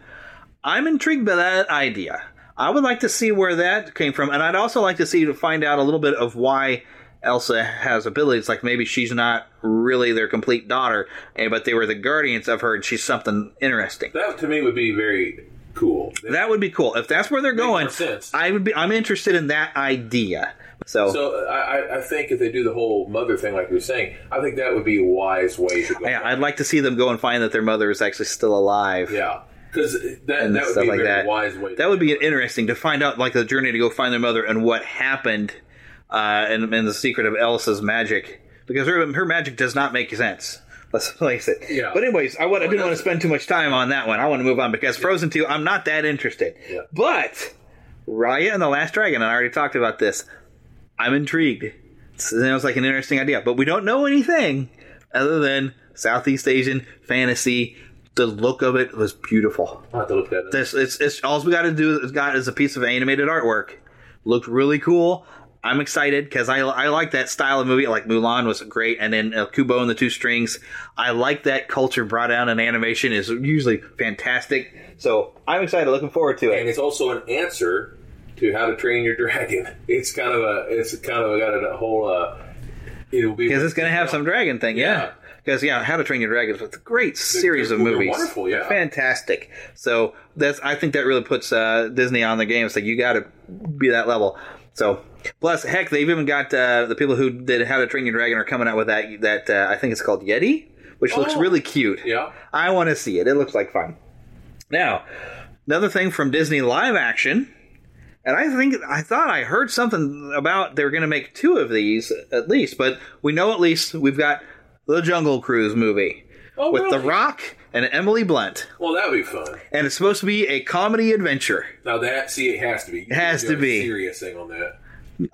I'm intrigued by that idea. I would like to see where that came from, and I'd also like to see to find out a little bit of why Elsa has abilities. Like maybe she's not really their complete daughter, eh, but they were the guardians of her, and she's something interesting. That to me would be very cool. That would be cool if that's where they're going. I would be. I'm interested in that idea. So, So I, I- think if they do the whole mother thing, like you're saying, I think that would be a wise way to go. yeah, I'd like to see them go and find that their mother is actually still alive. Yeah, because that, that would be a like very that. wise way. That would be interesting to find out, like the journey to go find their mother and what happened, uh, and, and the secret of Elsa's magic, because her her magic does not make sense. Let's place it. Yeah. But anyways, I, want, I didn't want to spend too much time on that one. I want to move on because Frozen Two, I'm not that interested. Yeah. But Raya and the Last Dragon, I already talked about this. I'm intrigued. It sounds like an interesting idea, but we don't know anything other than Southeast Asian fantasy. The look of it was beautiful. I'll have to look that up. This it's, it's all we got to do is got is a piece of animated artwork. Looked really cool. I'm excited because I I like that style of movie. Like Mulan was great, and then uh, Kubo and the Two Strings. I like that culture brought down in animation is usually fantastic. So I'm excited, looking forward to it. and it's also an answer to How to Train Your Dragon. It's kind of a it's kind of a, got a whole. Uh, it'll be Because it's going to have some dragon thing, yeah. Because yeah, How to Train Your Dragon is a great series they're- of they're movies. wonderful, yeah. fantastic. So that's I think that really puts uh, Disney on the game. It's like you got to be that level. So plus, heck, they've even got uh, the people who did How to Train Your Dragon are coming out with that that uh, I think it's called Yeti, which looks Oh. really cute. Yeah. I want to see it. It looks like fun. Now, another thing from Disney live action, and I think I thought I heard something about they're going to make two of these at least, but we know at least we've got the Jungle Cruise movie Oh, with The? Rock and Emily Blunt, Well, that would be fun. and it's supposed to be a comedy adventure. Now that see, it has to be. You Has to be. serious thing on that.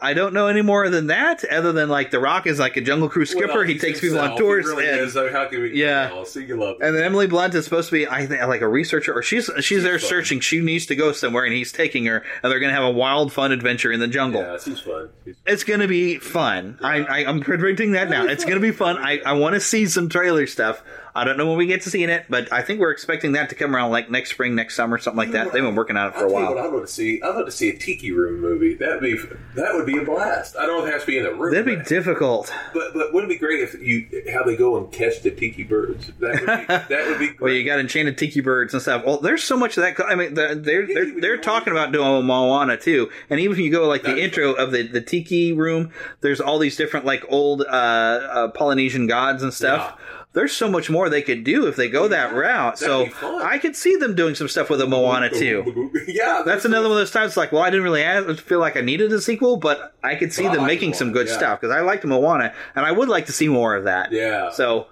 I don't know any more than that, other than like The Rock is like a Jungle Cruise skipper. Well, he takes people on tours. He really and, is. So how can we? Yeah. See, you love. And then Emily Blunt is supposed to be, I think, like a researcher, or she's she's, there fun. searching. She needs to go somewhere, and he's taking her, and they're going to have a wild, fun adventure in the jungle. Yeah, she's fun. It's going to be fun. I, I, I'm predicting that now. It's going to be fun. I, I want to see some trailer stuff. I don't know when we get to seeing it, but I think we're expecting that to come around like next spring, next summer, something like that. They've been working on it for I'll a you what while. I'd love to see. I'd love to see a Tiki Room movie. That'd be that would be a blast. I don't know if it has to be in the room. That'd be but, difficult. but but wouldn't it be great if you how they go and catch the tiki birds? That would be that would be great. Well, you got enchanted tiki birds and stuff. Well, there's so much of that. I mean, they're they're they're, they're talking about doing Moana too. And even if you go like the intro of the the tiki room, there's all these different like old uh, uh, Polynesian gods and stuff. There's so much more they could do if they go that route. so be. I could see them doing some stuff with a Moana too. yeah, That's another one of those times like, well, I didn't really ask, feel like I needed a sequel, but I could see them like making some good yeah. stuff because I liked Moana, and I would like to see more of that. Yeah. So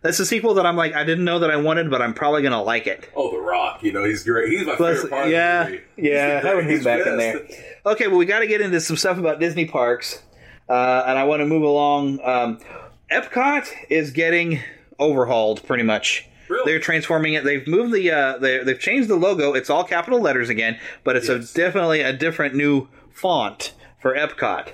that's a sequel that I'm like, I didn't know that I wanted, but I'm probably gonna like it. Oh, The Rock. You know, he's great. He's my Plus, favorite part yeah, of the movie. He's yeah, having him greatest back in there. Okay, well, we got to get into some stuff about Disney parks, uh, and I want to move along. Um, Epcot is getting overhauled, pretty much. Really? They're transforming it. They've moved the. Uh, they, they've changed the logo. It's all capital letters again, but it's Yes. a definitely a different new font for Epcot.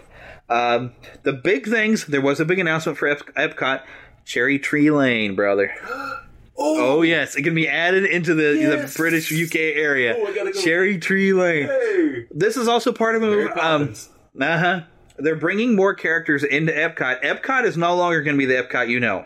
Um, the big things. There was a big announcement for Ep- Epcot. Cherry Tree Lane, brother. Oh, yes, it can be added into the, Yes. the British UK area. Oh, I gotta go. Cherry Tree Lane. Hey. This is also part of a Um, uh huh. They're bringing more characters into Epcot. Epcot is no longer going to be the Epcot you know.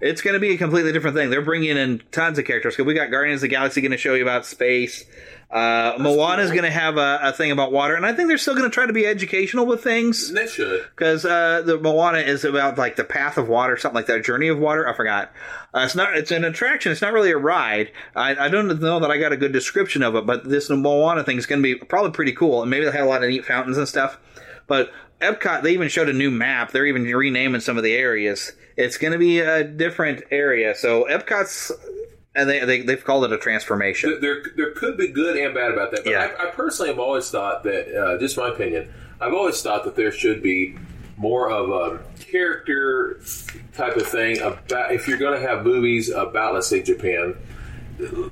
It's going to be a completely different thing. They're bringing in tons of characters. 'Cause we got Guardians of the Galaxy going to show you about space. Uh, is cool. going to have a, a thing about water, and I think they're still going to try to be educational with things they should. because uh, the Moana is about like the path of water, something like that, journey of water. I forgot. Uh, it's not. It's an attraction. It's not really a ride. I, I don't know that I got a good description of it, but this Moana thing is going to be probably pretty cool, and maybe they'll have a lot of neat fountains and stuff. But Epcot, they even showed a new map. They're even renaming some of the areas. It's going to be a different area. So Epcot's, and they, they they've called it a transformation. There, there could be good and bad about that. But Yeah. I, I personally have always thought that, uh, just my opinion, I've always thought that there should be more of a character type of thing about if you're going to have movies about, let's say, Japan.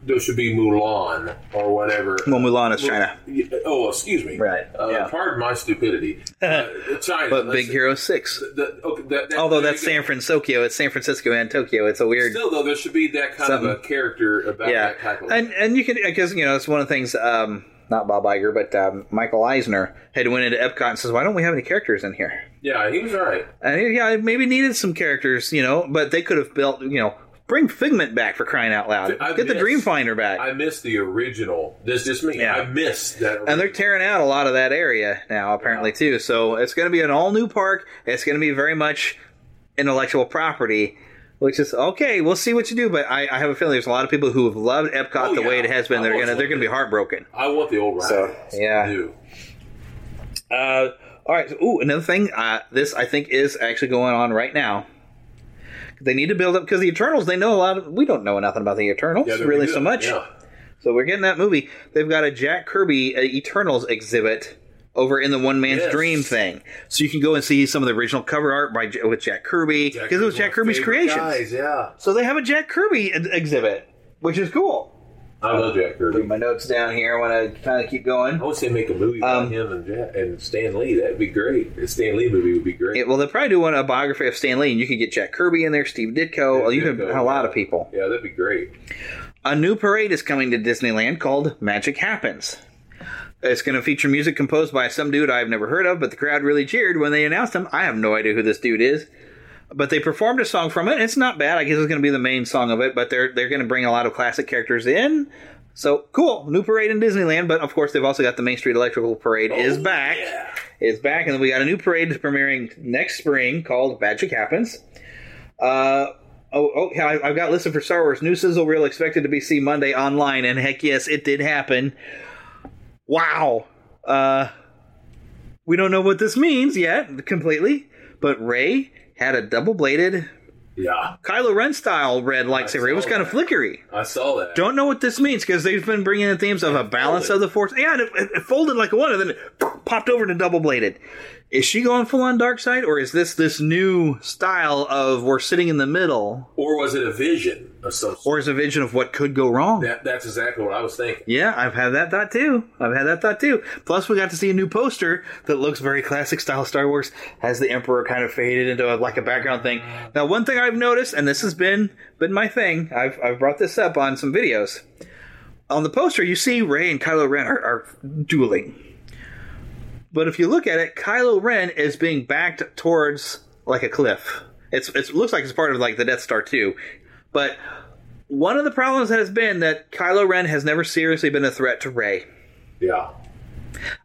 There should be Mulan or whatever. Well, Mulan is China. Oh, excuse me. Right, Uh, yeah. Pardon my stupidity. Uh, China. But Big Hero Six. the- okay, that- that- Although that's. San Francisco, it's San Francisco and Tokyo. It's a weird. Still, though, there should be that kind of a character about yeah, that type of. and and you can because you know it's one of the things. Um, not Bob Iger, but um, Michael Eisner had went into Epcot and says, "Why don't we have any characters in here?" yeah, he was right. And he- yeah, maybe needed some characters, you know, but they could have built, you know, bring Figment back for crying out loud. I Get the miss- Dreamfinder back. I miss the original. This just me. Yeah. I missed that. and they're tearing out a lot of that area now, apparently too. So it's going to be an all new park. It's going to be very much intellectual property, which is okay. We'll see what you do, but I, I have a feeling there's a lot of people who have loved Epcot Oh, the way it has been. I They're gonna they're gonna be heartbroken. I want the old ride. So, yeah. New. Uh, all right. Ooh, another thing. Uh, this I think is actually going on right now. They need to build up because the Eternals. They know a lot of. We don't know nothing about the Eternals Yeah, really so much. Yeah. So we're getting that movie. They've got a Jack Kirby uh, Eternals exhibit over in the One Man's Yes. Dream thing, so you can go and see some of the original cover art by with Jack Kirby because it was Jack Kirby's creation. Yeah. So they have a Jack Kirby exhibit, which is cool. I love Jack Kirby. Put my notes down here. I want to kind of keep going. I would say make a movie Um, about him and Jack, and Stan Lee. That'd be great. A Stan Lee movie would be great. Yeah, well, they'll probably do one a biography of Stan Lee, and you could get Jack Kirby in there, Steve Ditko. Yeah, you can a lot yeah. of people. Yeah, that'd be great. A new parade is coming to Disneyland called Magic Happens. It's going to feature music composed by some dude I've never heard of, but the crowd really cheered when they announced him. I have no idea who this dude is, but they performed a song from it. It's not bad. I guess it's going to be the main song of it, but they're they're going to bring a lot of classic characters in. So cool, new parade in Disneyland. But of course, they've also got the Main Street Electrical Parade is back. Is back, and then we got a new parade premiering next spring called Magic Happens. Uh, oh, oh, I- I've got listed for Star Wars. New sizzle reel expected to be seen Monday online, and heck yes, it did happen. Wow. Uh, we don't know what this means yet completely, but Rey had a double bladed Yeah. Kylo Ren style red lightsaber. It was kind of flickery. I saw that. Don't know what this means because they've been bringing in themes of a balance of the force. Yeah, and it, it, it folded like a one, and then it popped over to double bladed. Is she going full on dark side, or is this this new style of we're sitting in the middle, Or was it a vision some or is a vision of what could go wrong? That, that's exactly what I was thinking. Yeah, I've had that thought too. I've had that thought too. Plus, we got to see a new poster that looks very classic style Star Wars. Has the Emperor kind of faded into a, like a background thing. Now, one thing I've noticed, and this has been been my thing. I've I've brought this up on some videos. On the poster, you see Rey and Kylo Ren are, are dueling. But if you look at it, Kylo Ren is being backed towards like a cliff. It's, it's it looks like it's part of like the Death Star too. But one of the problems that has been that Kylo Ren has never seriously been a threat to Rey. Yeah.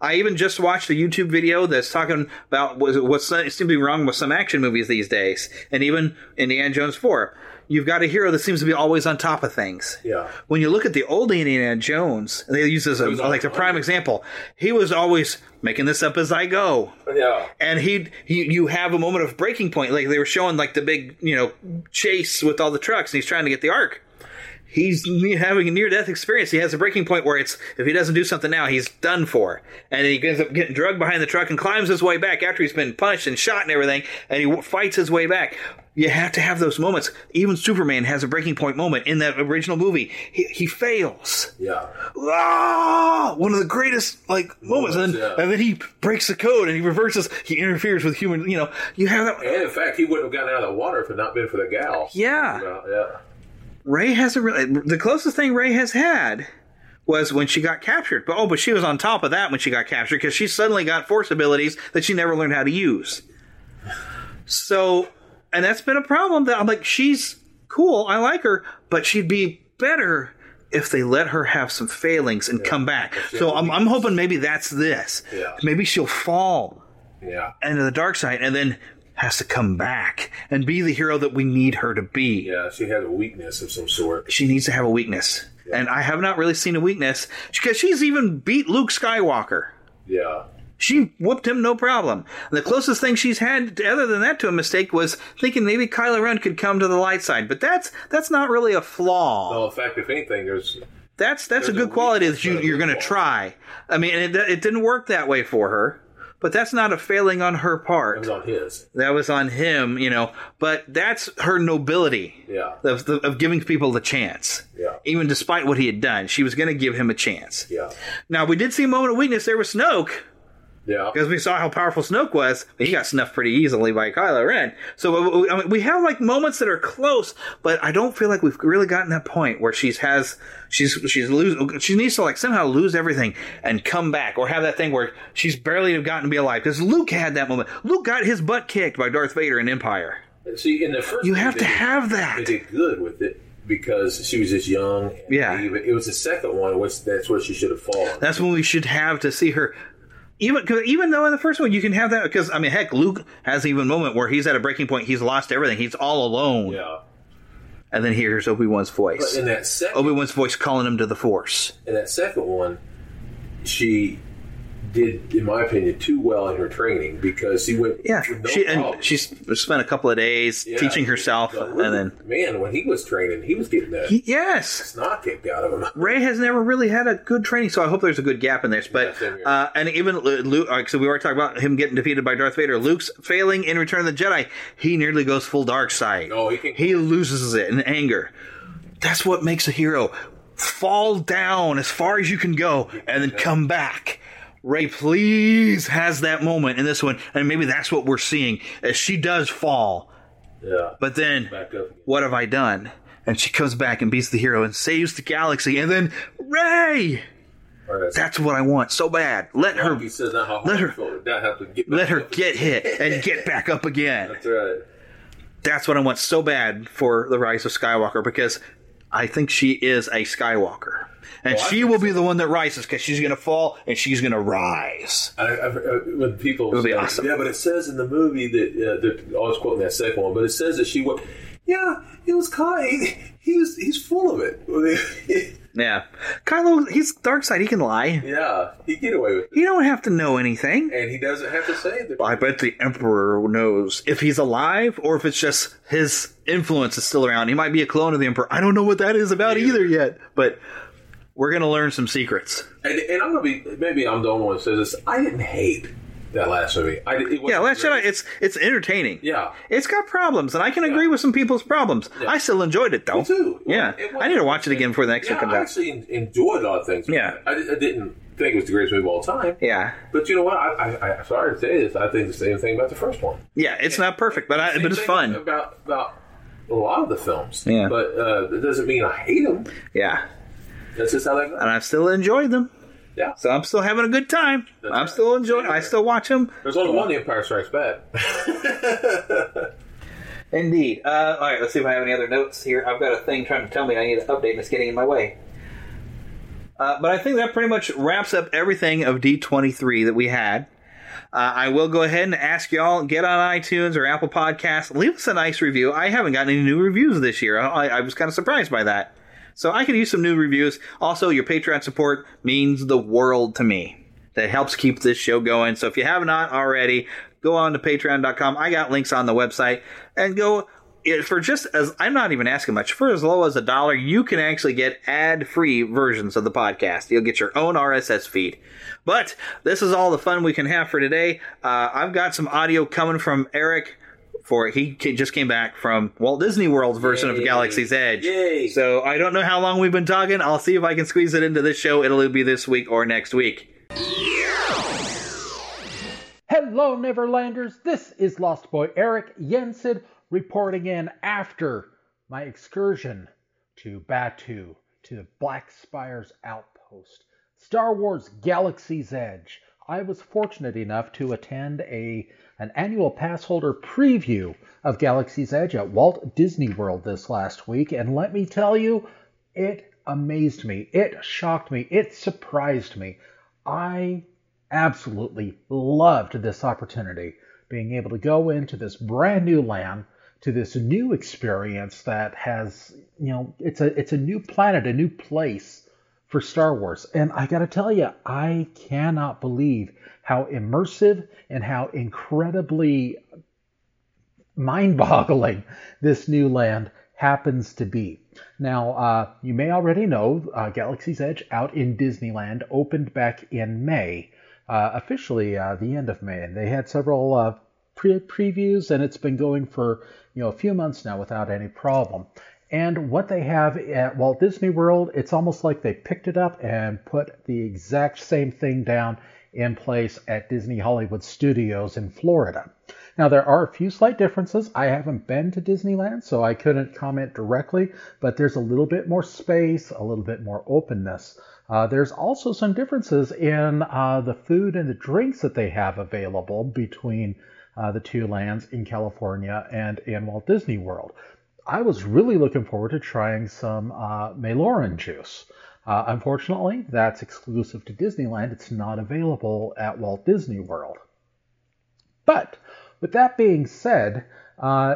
I even just watched a YouTube video that's talking about what what seems to be wrong with some action movies these days, and even Indiana Jones Four. You've got a hero that seems to be always on top of things. Yeah. When you look at the old Indiana Jones, and they use this as a, like the prime example. He was always making this up as I go. Yeah. And he, he, you have a moment of breaking point, like they were showing like the big, you know, chase with all the trucks, and he's trying to get the ark. He's having a near death experience. He has a breaking point where it's if he doesn't do something now, he's done for. And he ends up getting drugged behind the truck and climbs his way back after he's been punched and shot and everything, and he fights his way back. You have to have those moments. Even Superman has a breaking point moment in that original movie. He, he fails. Yeah. Ah, one of the greatest like moments, and, then, yeah. and then he breaks the code and he reverses. He interferes with human. You know, you have that. And in fact, he wouldn't have gotten out of the water if it had not been for the gal. Yeah. Yeah. Rey hasn't really. The closest thing Rey has had was when she got captured. But oh, but she was on top of that when she got captured because she suddenly got force abilities that she never learned how to use. So, and that's been a problem. That I'm like, she's cool. I like her, but she'd be better if they let her have some failings and come back. So I'm, I'm hoping maybe that's this. Yeah. Maybe she'll fall Yeah. into the dark side and then has to come back and be the hero that we need her to be. Yeah. She has a weakness of some sort. She needs to have a weakness. And I have not really seen a weakness because she's even beat Luke Skywalker. Yeah. She whooped him no problem. The closest thing she's had, other than that, to a mistake was thinking maybe Kylo Ren could come to the light side. But that's that's not really a flaw. Well, in fact, if anything, there's That's that's a There's a good quality that you you're going to try. I mean, it, it didn't work that way for her, but that's not a failing on her part. was on his. That was on him, you know. But that's her nobility Yeah. of, of giving people the chance. Yeah. Even despite what he had done, she was going to give him a chance. Yeah. Now, we did see a moment of weakness there with Snoke, Yeah. because we saw how powerful Snoke was. but He got snuffed pretty easily by Kylo Ren. So uh, we- I mean, we have like moments that are close, but I don't feel like we've really gotten that point where she's has she's she's lose she needs to like somehow lose everything and come back, or have that thing where she's barely gotten to be alive. Because Luke had that moment. Luke got his butt kicked by Darth Vader in Empire. See, in the first, You have to did- have that. They did good with it because she was just young. Yeah. It was the second one, which that's where she should have fallen. That's when we should have to see her. Even cause even though in the first one you can have that because I mean heck Luke has even a moment where he's at a breaking point he's lost everything he's all alone. Yeah. and then hears Obi Wan's But voice in that second, Obi Wan's voice calling him to the Force. In that second one, she did, in my opinion, too well in her training because she went. yeah no she problem. and she spent a couple of days Yeah. teaching herself and then man, when he was training, he was getting that he, yes snot kicked out of him. Rey has never really had a good training, so I hope there's a good gap in this. But Yeah, uh, and even Lu- Luke, like, so we already talked about him getting defeated by Darth Vader. Luke's failing in Return of the Jedi. He nearly goes full dark side. Oh, he can- He loses it in anger. That's what makes a hero fall down as far as you can go and then come back. Rey, please, has that moment in this one, and maybe that's what we're seeing as she does fall. Yeah. But then, what have I done? And she comes back and beats the hero and saves the galaxy. And then Rey, Or that's- that's what I want so bad. Let her, He says how hard let her- you have to get let her get hit and get back up again. That's right. That's what I want so bad for the Rise of Skywalker because I think she is a Skywalker. And Oh, I she will be the one that rises because she's going to fall and she's going to rise. I, I, I, when people It would be say, awesome. yeah, but it says in the movie that uh, they're always quoting that second one, but it says that she was, yeah, it was kind. He, he was, he's full of it. Yeah, Kylo, he's dark side. He can lie. Yeah, he get away with it, He don't have to know anything. and he doesn't have to say that. I bet the Emperor knows if he's alive or if it's just his influence is still around. He might be a clone of the Emperor. I don't know what that is about either yet, but we're gonna learn some secrets. And, and I'm gonna be maybe I'm the only one that says this. I didn't hate that last movie. I, it Yeah, Last great. Jedi. It's it's entertaining. Yeah. It's got problems, and I can agree with some people's problems. I still enjoyed it though. Me too. Yeah, I need to watch it again before the next Yeah, one comes out. I actually en- enjoyed a lot of things. Yeah. I, I didn't think it was the greatest movie of all time. Yeah, But you know what? I, I, I sorry to say this. I think the same thing about the first one. yeah. It's not perfect, but I, but it's fun. about about a lot of the films. Yeah. But uh, that doesn't mean I hate them. Yeah, That's just how that goes. and I still enjoyed them. Yeah. So I'm still having a good time. I'm still enjoying. I still watch them. There's only one The Empire Strikes Back. Indeed. Uh, all right, let's see if I have any other notes here. I've got a thing trying to tell me I need to update, and it's getting in my way. Uh, but I think that pretty much wraps up everything of D23 that we had. Uh, I will go ahead and ask y'all get on iTunes or Apple Podcasts, leave us a nice review. I haven't gotten any new reviews this year. I, I was kind of surprised by that. So I could use some new reviews. Also, your Patreon support means the world to me. That helps keep this show going. So if you have not already, go on to patreon.com. I got links on the website and go for just as I'm not even asking much for as low as a dollar, you can actually get ad-free versions of the podcast. You'll get your own RSS feed. But this is all the fun we can have for today. Uh, I've got some audio coming from Eric. For he just came back from Walt Disney World's version of Galaxy's Edge. Yay. So I don't know how long we've been talking. I'll see if I can squeeze it into this show. It'll be this week or next week. Hello, Neverlanders. This is Lost Boy Eric Jensen reporting in after my excursion to Batuu, to the Black Spire's outpost, Star Wars Galaxy's Edge. I was fortunate enough to attend a an annual pass holder preview of Galaxy's Edge at Walt Disney World this last week, and let me tell you, it amazed me. It shocked me. It surprised me. I absolutely loved this opportunity, being able to go into this brand new land, to this new experience that has, you know, it's a it's a new planet, a new place for Star Wars. And I got to tell you, I cannot believe how immersive and how incredibly mind-boggling this new land happens to be. Now, uh, you may already know uh, Galaxy's Edge out in Disneyland opened back in May, uh, officially uh, the end of May, and they had several uh, pre- previews, and it's been going for you know a few months now without any problem. And what they have at Walt Disney World, it's almost like they picked it up and put the exact same thing down in place at Disney Hollywood Studios in Florida. Now, there are a few slight differences. I haven't been to Disneyland, so I couldn't comment directly, but there's a little bit more space, a little bit more openness. Uh, there's also some differences in uh, the food and the drinks that they have available between uh, the two lands in California and in Walt Disney World. I was really looking forward to trying some uh, Meiloorun juice. Uh, unfortunately, that's exclusive to Disneyland. It's not available at Walt Disney World. But with that being said, uh,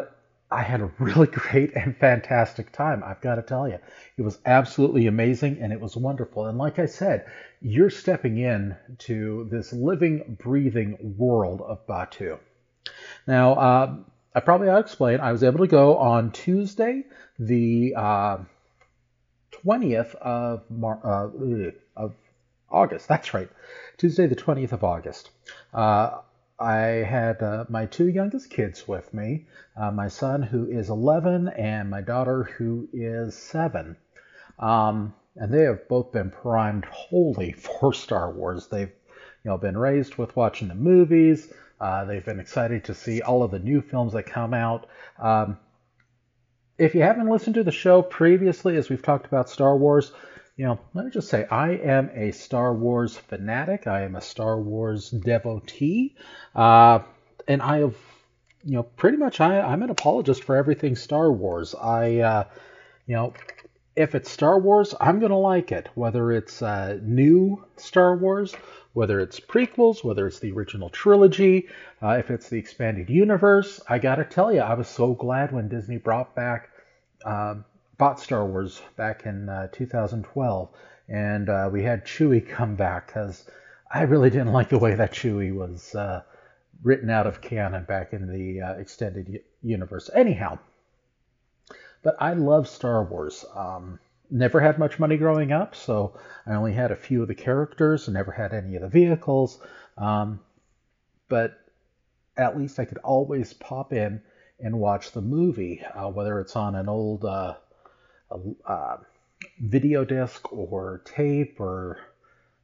I had a really great and fantastic time. I've got to tell you, it was absolutely amazing and it was wonderful. And like I said, you're stepping in to this living, breathing world of Batuu. Now, uh, I probably ought to explain. I was able to go on Tuesday, the uh, 20th of Mar- uh, of August. That's right, Tuesday, the 20th of August. Uh, I had uh, my two youngest kids with me, uh, my son who is 11 and my daughter who is 7. Um, and they have both been primed wholly for Star Wars. They've you know been raised with watching the movies. Uh, they've been excited to see all of the new films that come out. Um, if you haven't listened to the show previously, as we've talked about Star Wars, you know, let me just say, I am a Star Wars fanatic. I am a Star Wars devotee, uh, and I have, you know, pretty much I, I'm an apologist for everything Star Wars. I, uh, you know, if it's Star Wars, I'm gonna like it, whether it's uh, new Star Wars, whether it's prequels, whether it's the original trilogy, uh, if it's the expanded universe. I gotta tell you, I was so glad when Disney brought back. Um, bought Star Wars back in uh, 2012, and uh, we had Chewie come back because I really didn't like the way that Chewie was uh, written out of canon back in the uh, extended universe. Anyhow, but I love Star Wars. Um, never had much money growing up, so I only had a few of the characters, never had any of the vehicles. Um, but at least I could always pop in and watch the movie, uh, whether it's on an old uh, uh, video disc or tape or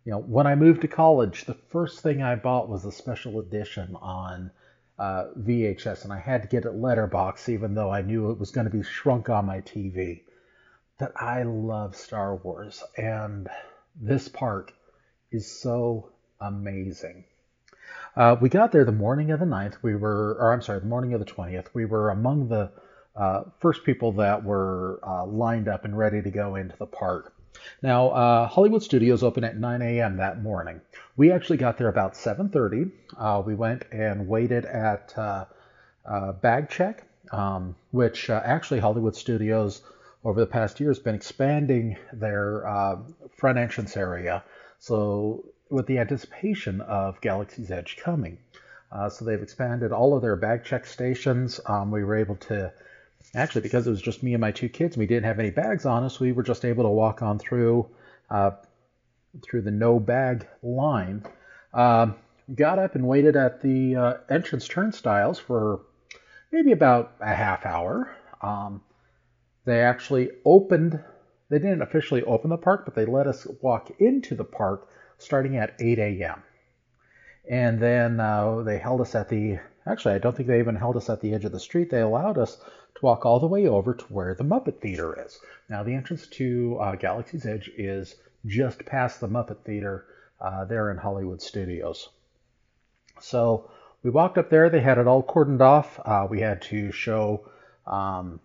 you know when i moved to college the first thing i bought was a special edition on uh, vhs and i had to get it letterbox even though i knew it was going to be shrunk on my tv but i love star wars and this park is so amazing. Uh, we got there the morning of the 9th we were or i'm sorry the morning of the 20th we were among the uh, first people that were uh, lined up and ready to go into the park. Now, uh, Hollywood Studios opened at 9 a.m. that morning. We actually got there about 7:30. Uh, we went and waited at uh, uh, bag check, um, which actually Hollywood Studios over the past year has been expanding their front entrance area. So, with the anticipation of Galaxy's Edge coming. so they've expanded all of their bag check stations. Um, we were able to actually, because it was just me and my two kids, we didn't have any bags on us. We were just able to walk on through uh, through the no bag line. Um, got up and waited at the uh, entrance turnstiles for maybe about a half hour. Um, they actually opened. They didn't officially open the park, but they let us walk into the park starting at 8 a.m. And then uh, they held us at the. Actually, I don't think they even held us at the edge of the street. They allowed us to walk all the way over to where the Muppet Theater is. Now, the entrance to uh, Galaxy's Edge is just past the Muppet Theater uh, there in Hollywood Studios. So we walked up there. They had it all cordoned off. Uh, we had to show um,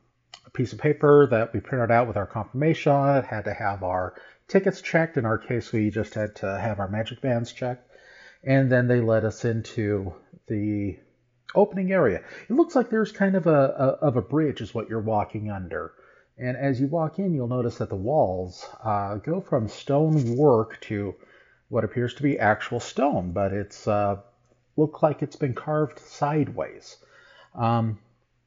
a piece of paper that we printed out with our confirmation on it. Had to have our tickets checked. In our case, we just had to have our magic bands checked. And then they led us into the opening area. It looks like there's kind of a, a, of a bridge is what you're walking under. And as you walk in, you'll notice that the walls uh, go from stone work to what appears to be actual stone, but it's uh, look like it's been carved sideways. Um,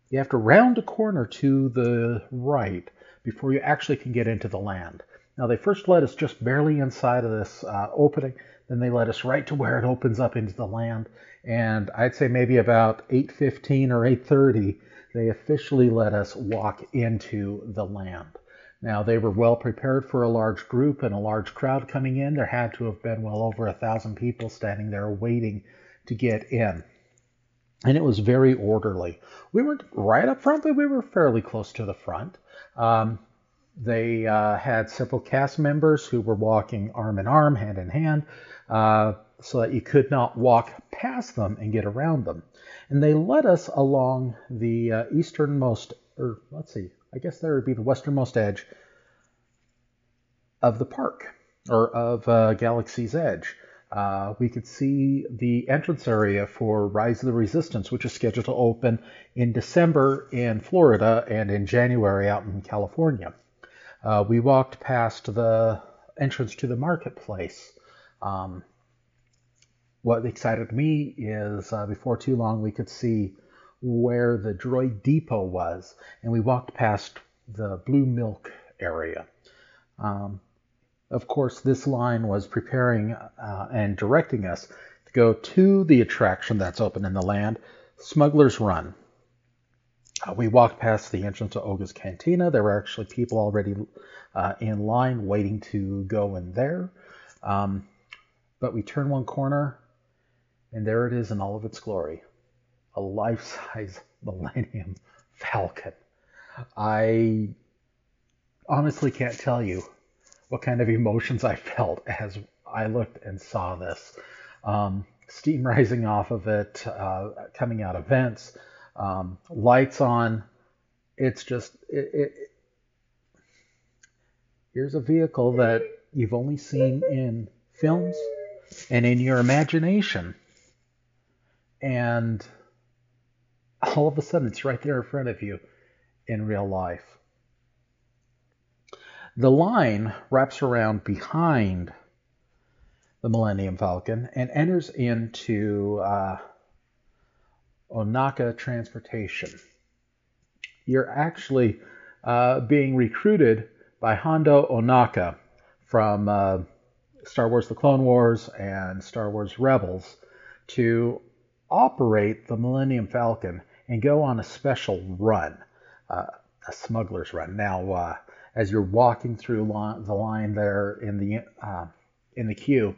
you have to round a corner to the right before you actually can get into the land. Now they first let us just barely inside of this uh, opening, then they led us right to where it opens up into the land. And I'd say maybe about 8:15 or 8:30, they officially let us walk into the land. Now they were well prepared for a large group and a large crowd coming in. There had to have been well over a thousand people standing there waiting to get in. And it was very orderly. We weren't right up front, but we were fairly close to the front. Um, they uh, had several cast members who were walking arm in arm, hand in hand, uh, so that you could not walk past them and get around them. And they led us along the uh, easternmost, or let's see, I guess there would be the westernmost edge of the park, or of uh, Galaxy's Edge. Uh, we could see the entrance area for Rise of the Resistance, which is scheduled to open in December in Florida and in January out in California. Uh, we walked past the entrance to the marketplace, um, what excited me is uh, before too long we could see where the droid depot was, and we walked past the blue milk area. Um, of course, this line was preparing uh, and directing us to go to the attraction that's open in the land, Smuggler's Run. Uh, we walked past the entrance to Oga's Cantina. There were actually people already uh, in line waiting to go in there. Um, but we turn one corner, and there it is in all of its glory a life size Millennium Falcon. I honestly can't tell you what kind of emotions I felt as I looked and saw this. Um, steam rising off of it, uh, coming out of vents, um, lights on. It's just, it, it, here's a vehicle that you've only seen in films and in your imagination. And all of a sudden, it's right there in front of you in real life. The line wraps around behind the Millennium Falcon and enters into uh, Ohnaka Transportation. You're actually uh, being recruited by Hondo Ohnaka from uh, Star Wars The Clone Wars and Star Wars Rebels to operate the Millennium Falcon and go on a special run, uh, a smuggler's run. Now, uh, as you're walking through the line there in the uh, in the queue,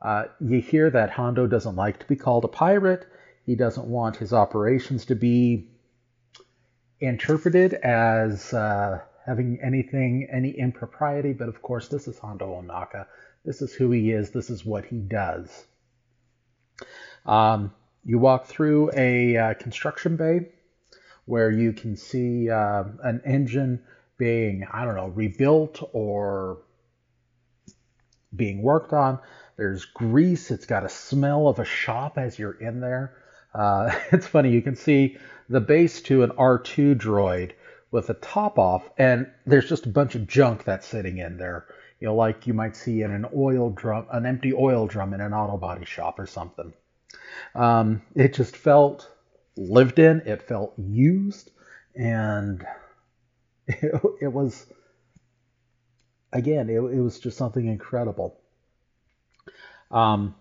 uh, you hear that Hondo doesn't like to be called a pirate. He doesn't want his operations to be interpreted as uh, having anything, any impropriety. But of course, this is Hondo Ohnaka. This is who he is. This is what he does. Um, you walk through a uh, construction bay where you can see uh, an engine being, I don't know, rebuilt or being worked on. There's grease. It's got a smell of a shop as you're in there. Uh, it's funny. You can see the base to an R2 droid with the top off, and there's just a bunch of junk that's sitting in there. You know, like you might see in an oil drum, an empty oil drum in an auto body shop or something. Um, it just felt lived in. It felt used, and it, it was again, it, it, was just something incredible. Um,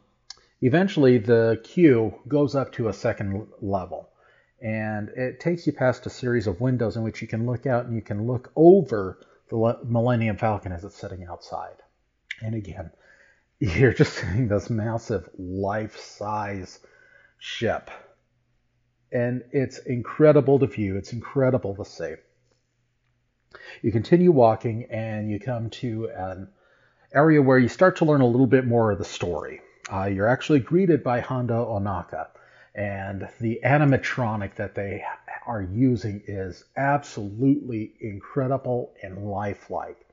eventually, the queue goes up to a second level, and it takes you past a series of windows in which you can look out and you can look over the Millennium Falcon as it's sitting outside. And again, you're just seeing this massive life-size ship. And it's incredible to view, it's incredible to see. You continue walking and you come to an area where you start to learn a little bit more of the story. Uh, you're actually greeted by Hondo Ohnaka, and the animatronic that they are using is absolutely incredible and lifelike.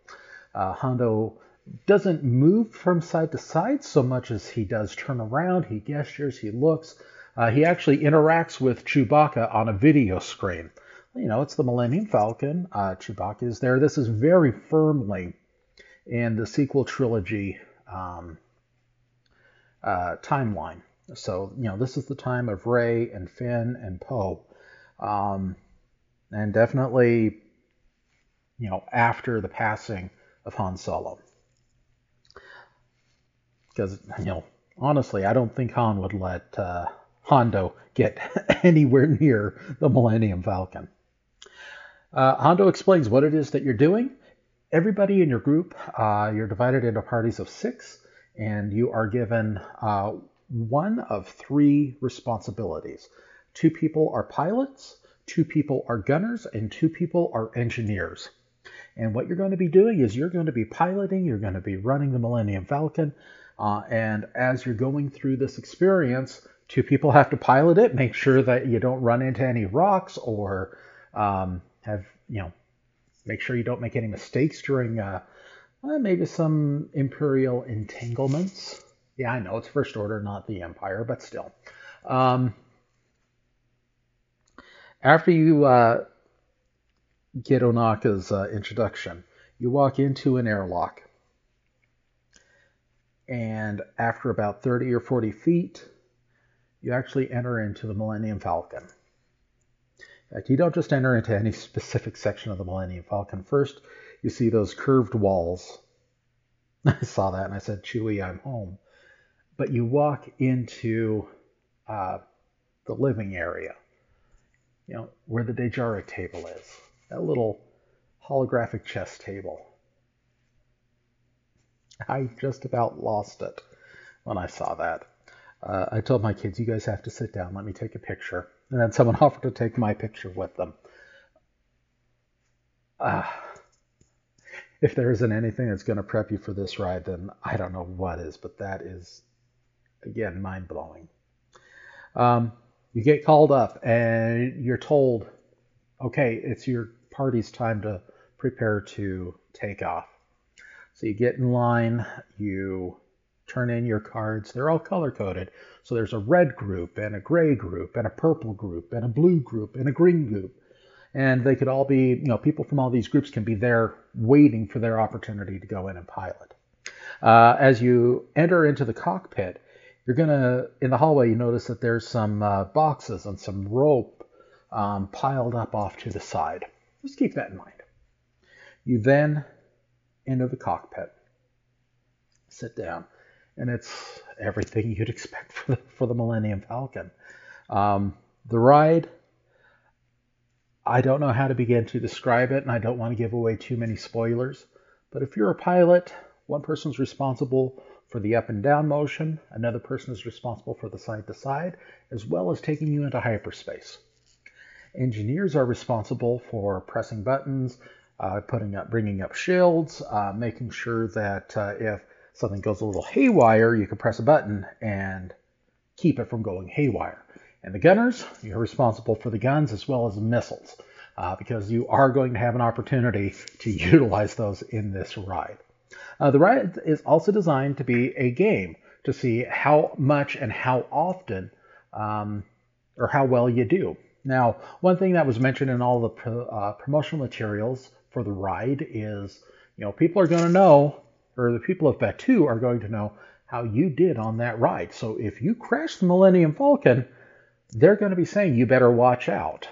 Uh, Hondo doesn't move from side to side so much as he does turn around, he gestures, he looks. Uh, he actually interacts with Chewbacca on a video screen. You know, it's the Millennium Falcon. Uh, Chewbacca is there. This is very firmly in the sequel trilogy um, uh, timeline. So, you know, this is the time of Rey and Finn and Poe. Um, and definitely, you know, after the passing of Han Solo. Because, you know, honestly, I don't think Han would let uh, Hondo get anywhere near the Millennium Falcon. Uh, Hondo explains what it is that you're doing. Everybody in your group, uh, you're divided into parties of six, and you are given uh, one of three responsibilities. Two people are pilots, two people are gunners, and two people are engineers. And what you're going to be doing is you're going to be piloting, you're going to be running the Millennium Falcon, uh, and as you're going through this experience, two people have to pilot it, make sure that you don't run into any rocks or um, have, you know, make sure you don't make any mistakes during uh, uh, maybe some Imperial entanglements. Yeah, I know it's First Order, not the Empire, but still. Um, after you uh, get Ohnaka's uh, introduction, you walk into an airlock. And after about 30 or 40 feet, you actually enter into the Millennium Falcon. In fact, you don't just enter into any specific section of the Millennium Falcon. First, you see those curved walls. I saw that and I said, Chewie, I'm home. But you walk into uh, the living area, you know, where the Dejarik table is, that little holographic chess table. I just about lost it when I saw that. Uh, I told my kids, you guys have to sit down, let me take a picture. And then someone offered to take my picture with them. Uh, if there isn't anything that's going to prep you for this ride, then I don't know what is, but that is, again, mind blowing. Um, you get called up and you're told, okay, it's your party's time to prepare to take off. So you get in line, you turn in your cards. They're all color coded. So there's a red group and a gray group and a purple group and a blue group and a green group. And they could all be, you know, people from all these groups can be there waiting for their opportunity to go in and pilot. Uh, as you enter into the cockpit, you're going to, in the hallway, you notice that there's some uh, boxes and some rope um, piled up off to the side. Just keep that in mind. You then enter the cockpit, sit down, and it's everything you'd expect for the, for the Millennium Falcon. Um, the ride, I don't know how to begin to describe it, and I don't want to give away too many spoilers. But if you're a pilot, one person's responsible for the up and down motion, another person is responsible for the side to side, as well as taking you into hyperspace. Engineers are responsible for pressing buttons, uh, putting up, bringing up shields, uh, making sure that uh, if something goes a little haywire, you can press a button and keep it from going haywire. And the gunners, you're responsible for the guns as well as the missiles, uh, because you are going to have an opportunity to utilize those in this ride. Uh, the ride is also designed to be a game to see how much and how often um, or how well you do. Now, one thing that was mentioned in all the pro, uh, promotional materials for the ride is, you know, people are going to know, or the people of Batuu are going to know how you did on that ride. So if you crash the Millennium Falcon, they're going to be saying you better watch out.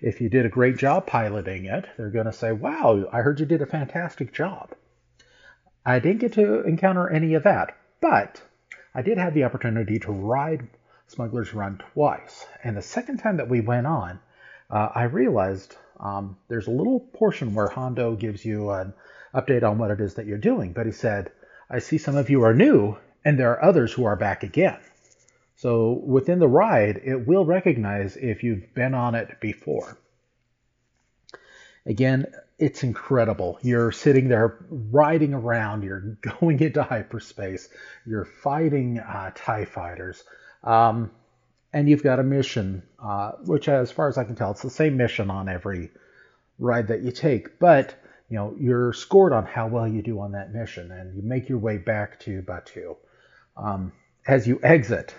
If you did a great job piloting it, they're going to say, wow, I heard you did a fantastic job. I didn't get to encounter any of that, but I did have the opportunity to ride Smuggler's Run twice. And the second time that we went on, uh, I realized um, there's a little portion where Hondo gives you an update on what it is that you're doing. But he said, I see some of you are new, and there are others who are back again. So within the ride, it will recognize if you've been on it before. Again, it's incredible. You're sitting there riding around, you're going into hyperspace, you're fighting uh, TIE fighters, um, and you've got a mission, uh, which, as far as I can tell, it's the same mission on every ride that you take, but you know you're scored on how well you do on that mission, and you make your way back to Batuu. Um, as you exit,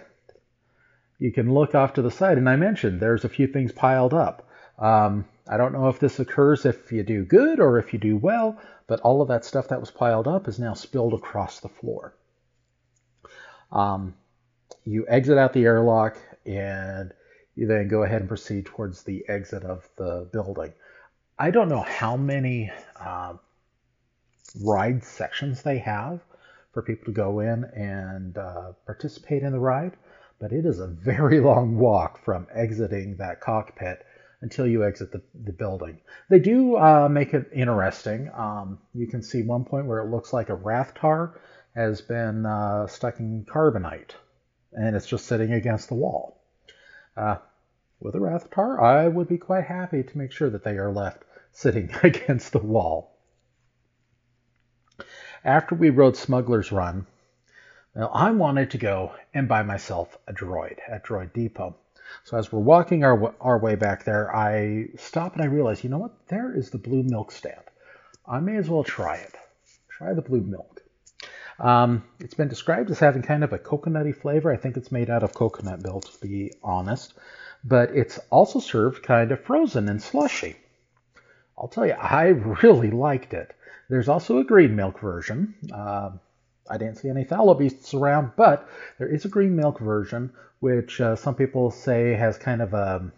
you can look off to the side, and I mentioned there's a few things piled up. Um, I don't know if this occurs if you do good or if you do well, but all of that stuff that was piled up is now spilled across the floor. Um, you exit out the airlock and you then go ahead and proceed towards the exit of the building. I don't know how many uh, ride sections they have for people to go in and uh, participate in the ride, but it is a very long walk from exiting that cockpit until you exit the, the building. They do uh, make it interesting. Um, you can see one point where it looks like a Rathtar has been uh, stuck in carbonite, and it's just sitting against the wall. Uh, with a Rathtar, I would be quite happy to make sure that they are left sitting against the wall. After we rode Smuggler's Run, now I wanted to go and buy myself a droid at Droid Depot. So as we're walking our, our way back there, I stop and I realize, you know what? There is the blue milk stand. I may as well try it. Try the blue milk. Um, it's been described as having kind of a coconutty flavor. I think it's made out of coconut milk, to be honest. But it's also served kind of frozen and slushy. I'll tell you, I really liked it. There's also a green milk version. Uh, I didn't see any fallow beasts around, but there is a green milk version, which uh, some people say has kind of a,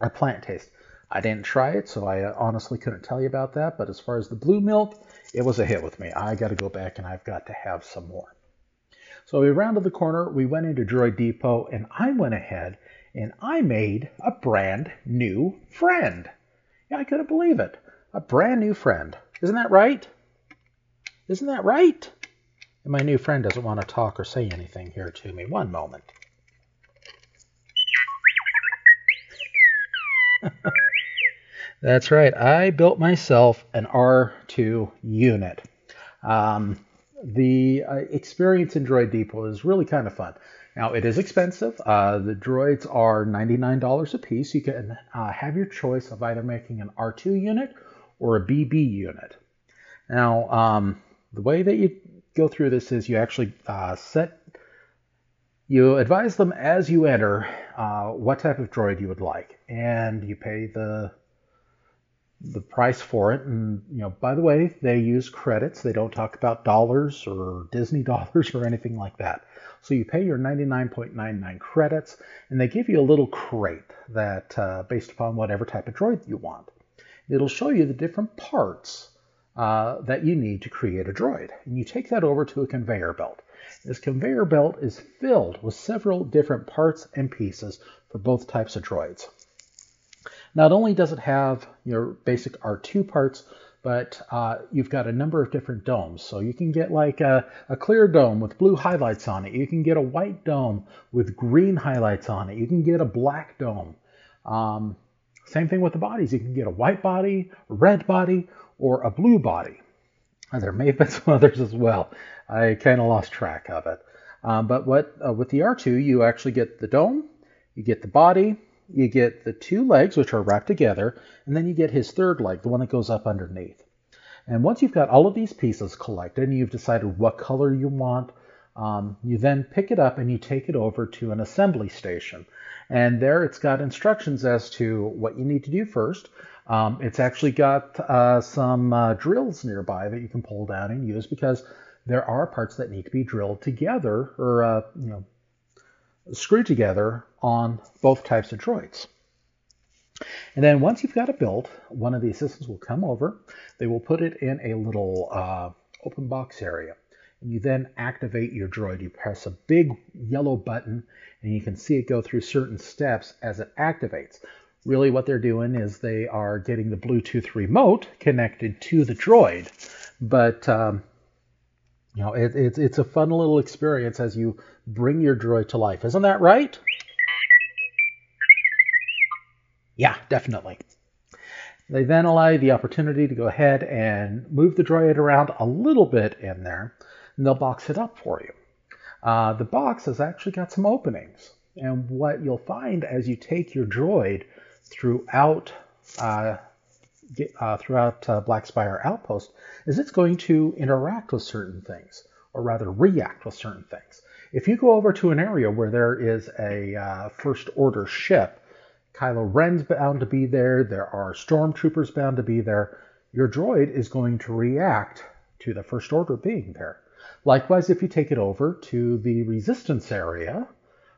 a plant taste. I didn't try it, so I uh, honestly couldn't tell you about that. But as far as the blue milk, it was a hit with me. I got to go back and I've got to have some more. So we rounded the corner, we went into Droid Depot, and I went ahead and I made a brand new friend. Yeah, I couldn't believe it. A brand new friend. Isn't that right? Isn't that right? And my new friend doesn't want to talk or say anything here to me. One moment. That's right. I built myself an R2 unit. Um, the uh, experience in Droid Depot is really kind of fun. Now, it is expensive. Uh, the droids are $99 a piece. You can uh, have your choice of either making an R2 unit or a BB unit. Now, um, the way that you go through this is you actually uh, set, you advise them as you enter uh, what type of droid you would like, and you pay the the price for it. And, you know, by the way, they use credits. They don't talk about dollars or Disney dollars or anything like that. So you pay your 99.99 credits, and they give you a little crate that, uh, based upon whatever type of droid you want, it'll show you the different parts uh, that you need to create a droid. And you take that over to a conveyor belt. This conveyor belt is filled with several different parts and pieces for both types of droids. Not only does it have your basic R2 parts, but uh, you've got a number of different domes. So you can get like a, a, clear dome with blue highlights on it. You can get a white dome with green highlights on it. You can get a black dome. Um, same thing with the bodies. You can get a white body, red body, or a blue body. There may have been some others as well. I kind of lost track of it. Um, but what uh, with the R2, you actually get the dome, you get the body, you get the two legs, which are wrapped together, and then you get his third leg, the one that goes up underneath. And once you've got all of these pieces collected and you've decided what color you want, um, you then pick it up and you take it over to an assembly station. And there it's got instructions as to what you need to do first. Um, it's actually got uh, some uh, drills nearby that you can pull down and use because there are parts that need to be drilled together or uh, you know screwed together on both types of droids. And then once you've got it built, one of the assistants will come over. They will put it in a little uh, open box area. And you then activate your droid. You press a big yellow button and you can see it go through certain steps as it activates. Really what they're doing is they are getting the Bluetooth remote connected to the droid. But um, you know, it, it's it's a fun little experience as you bring your droid to life. Isn't that right? Yeah, definitely. They then allow you the opportunity to go ahead and move the droid around a little bit in there, and they'll box it up for you. Uh, the box has actually got some openings, and what you'll find as you take your droid throughout uh, uh, throughout uh, Black Spire Outpost is it's going to interact with certain things, or rather react with certain things. If you go over to an area where there is a uh, First Order ship, Kylo Ren's bound to be there, there are stormtroopers bound to be there, your droid is going to react to the First Order being there. Likewise, if you take it over to the Resistance area,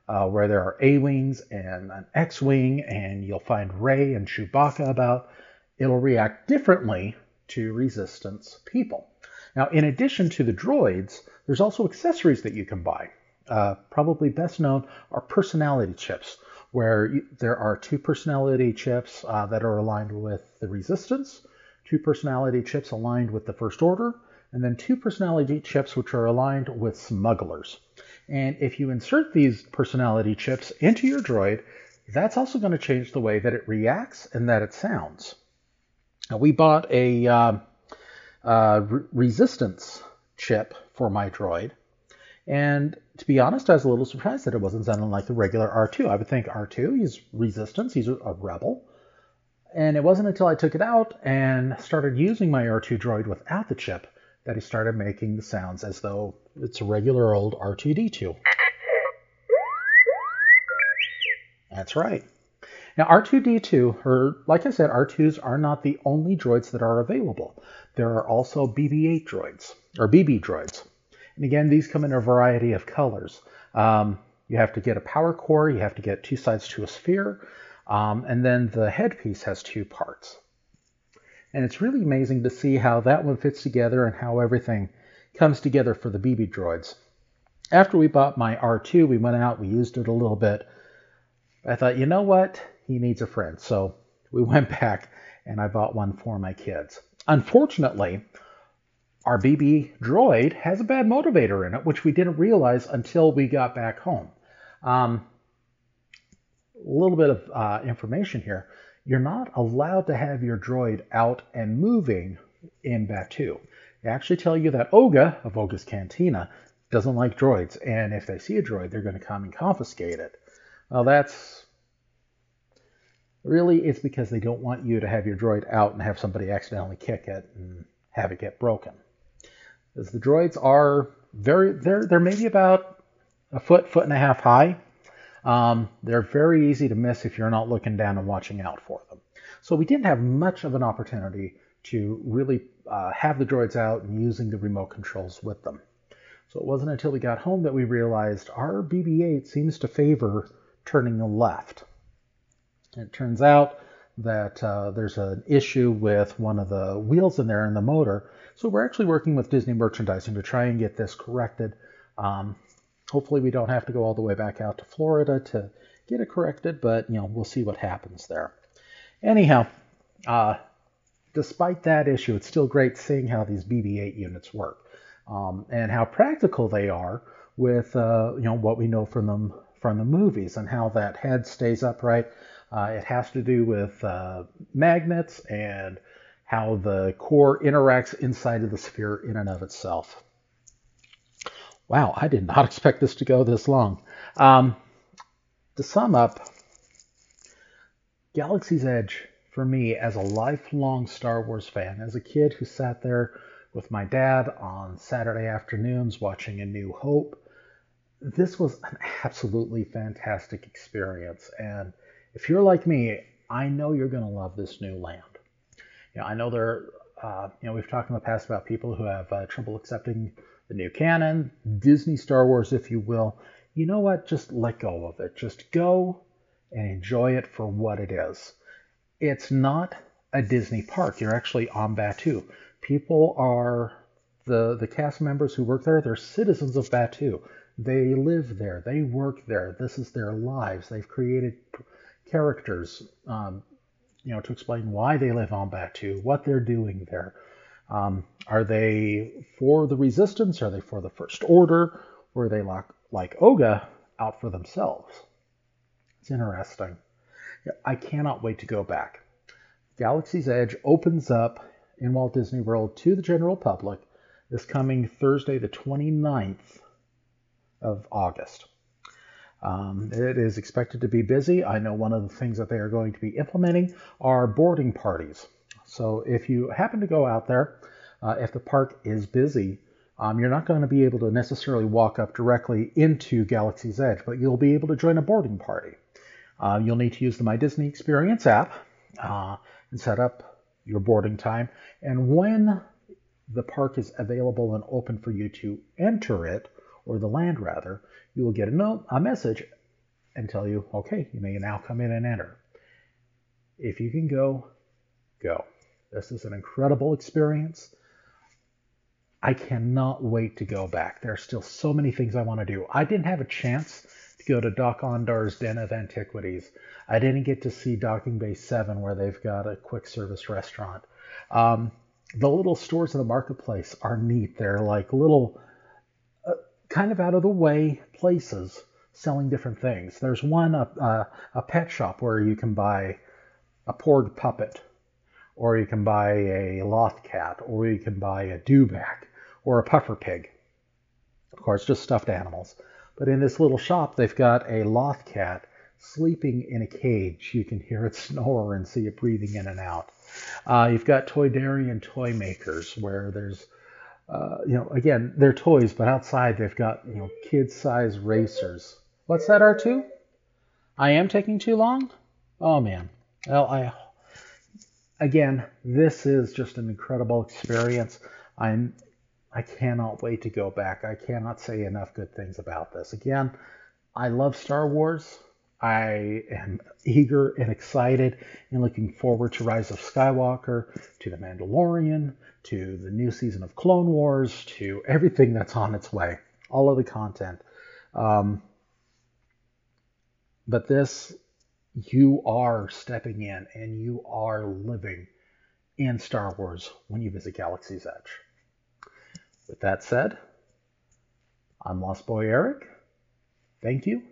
uh, where there are A-Wings and an X-Wing, and you'll find Rey and Chewbacca about, it'll react differently to resistance people. Now, in addition to the droids, there's also accessories that you can buy. Uh, probably best known are personality chips, where there are two personality chips uh, that are aligned with the resistance, two personality chips aligned with the First Order, and then two personality chips which are aligned with smugglers. And if you insert these personality chips into your droid, that's also going to change the way that it reacts and that it sounds. Now, we bought a uh, uh, re- resistance chip for my droid, and to be honest, I was a little surprised that it wasn't sounding like the regular R2. I would think R2, he's resistance, he's a rebel. And it wasn't until I took it out and started using my R2 droid without the chip that he started making the sounds as though it's a regular old R2D2. That's right. Now, R2D2, or like I said, R2s are not the only droids that are available. There are also BB 8 droids, or BB droids. And again, these come in a variety of colors. Um, you have to get a power core, you have to get two sides to a sphere, um, and then the headpiece has two parts. And it's really amazing to see how that one fits together and how everything comes together for the BB droids. After we bought my R2, we went out, we used it a little bit. I thought, you know what? he needs a friend. So we went back and I bought one for my kids. Unfortunately, our BB droid has a bad motivator in it, which we didn't realize until we got back home. Um, a little bit of uh, information here. You're not allowed to have your droid out and moving in Batuu. They actually tell you that Oga of Oga's Cantina doesn't like droids, and if they see a droid, they're going to come and confiscate it. Well, that's Really, it's because they don't want you to have your droid out and have somebody accidentally kick it and have it get broken. As the droids are very, they're, they're maybe about a foot, foot and a half high. Um, they're very easy to miss if you're not looking down and watching out for them. So we didn't have much of an opportunity to really uh, have the droids out and using the remote controls with them. So it wasn't until we got home that we realized our BB 8 seems to favor turning left. And It turns out that uh, there's an issue with one of the wheels in there in the motor. So we're actually working with Disney merchandising to try and get this corrected. Um, hopefully we don't have to go all the way back out to Florida to get it corrected, but you know we'll see what happens there. Anyhow, uh, despite that issue, it's still great seeing how these BB-8 units work um, and how practical they are with uh, you know what we know from them from the movies and how that head stays upright. Uh, it has to do with uh, magnets and how the core interacts inside of the sphere in and of itself. Wow, I did not expect this to go this long. Um, to sum up, Galaxy's Edge, for me, as a lifelong Star Wars fan, as a kid who sat there with my dad on Saturday afternoons watching A New Hope, this was an absolutely fantastic experience. And if you're like me, I know you're going to love this new land. You know, I know there, uh, you know, we've talked in the past about people who have uh, trouble accepting the new canon, Disney Star Wars, if you will. You know what? Just let go of it. Just go and enjoy it for what it is. It's not a Disney park. You're actually on Batuu. People are the the cast members who work there. They're citizens of Batuu. They live there. They work there. This is their lives. They've created characters, um, you know, to explain why they live on Batuu, what they're doing there. Um, are they for the resistance? Are they for the First Order? Or are they like, like Oga out for themselves? It's interesting. I cannot wait to go back. Galaxy's Edge opens up in Walt Disney World to the general public this coming Thursday, the 29th of August. Um, it is expected to be busy. I know one of the things that they are going to be implementing are boarding parties. So if you happen to go out there, uh, if the park is busy, um, you're not going to be able to necessarily walk up directly into Galaxy's Edge, but you'll be able to join a boarding party. Uh, you'll need to use the My Disney Experience app uh, and set up your boarding time. And when the park is available and open for you to enter it, or the land rather, you will get a note, a message, and tell you, okay, you may now come in and enter. If you can go, go. This is an incredible experience. I cannot wait to go back. There are still so many things I want to do. I didn't have a chance to go to Dok-Ondar's Den of Antiquities. I didn't get to see Docking Bay 7 where they've got a quick service restaurant. Um, the little stores in the marketplace are neat. They're like little, kind of out of the way places selling different things. There's one, a, a, a pet shop where you can buy a Porg puppet, or you can buy a loth cat, or you can buy a dewback, or a puffer pig. Of course, just stuffed animals. But in this little shop, they've got a loth cat sleeping in a cage. You can hear it snore and see it breathing in and out. Uh, you've got Toydarian toy makers where there's, uh, you know, again, they're toys, but outside they've got, you know, kid-size racers. What's that, R2? I am taking too long? Oh, man. Well, I, again, this is just an incredible experience. I'm, I cannot wait to go back. I cannot say enough good things about this. Again, I love Star Wars. I am eager and excited and looking forward to Rise of Skywalker, to The Mandalorian, to the new season of Clone Wars, to everything that's on its way, all of the content. Um, but this, you are stepping in and you are living in Star Wars when you visit Galaxy's Edge. With that said, I'm Lost Boy Eric. Thank you.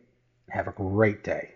Have a great day.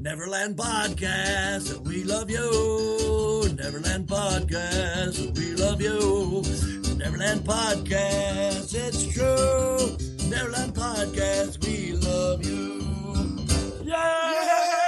Neverland Podcast, we love you. Neverland Podcast, we love you. Neverland Podcast, it's true. Neverland Podcast, we love you. Yeah!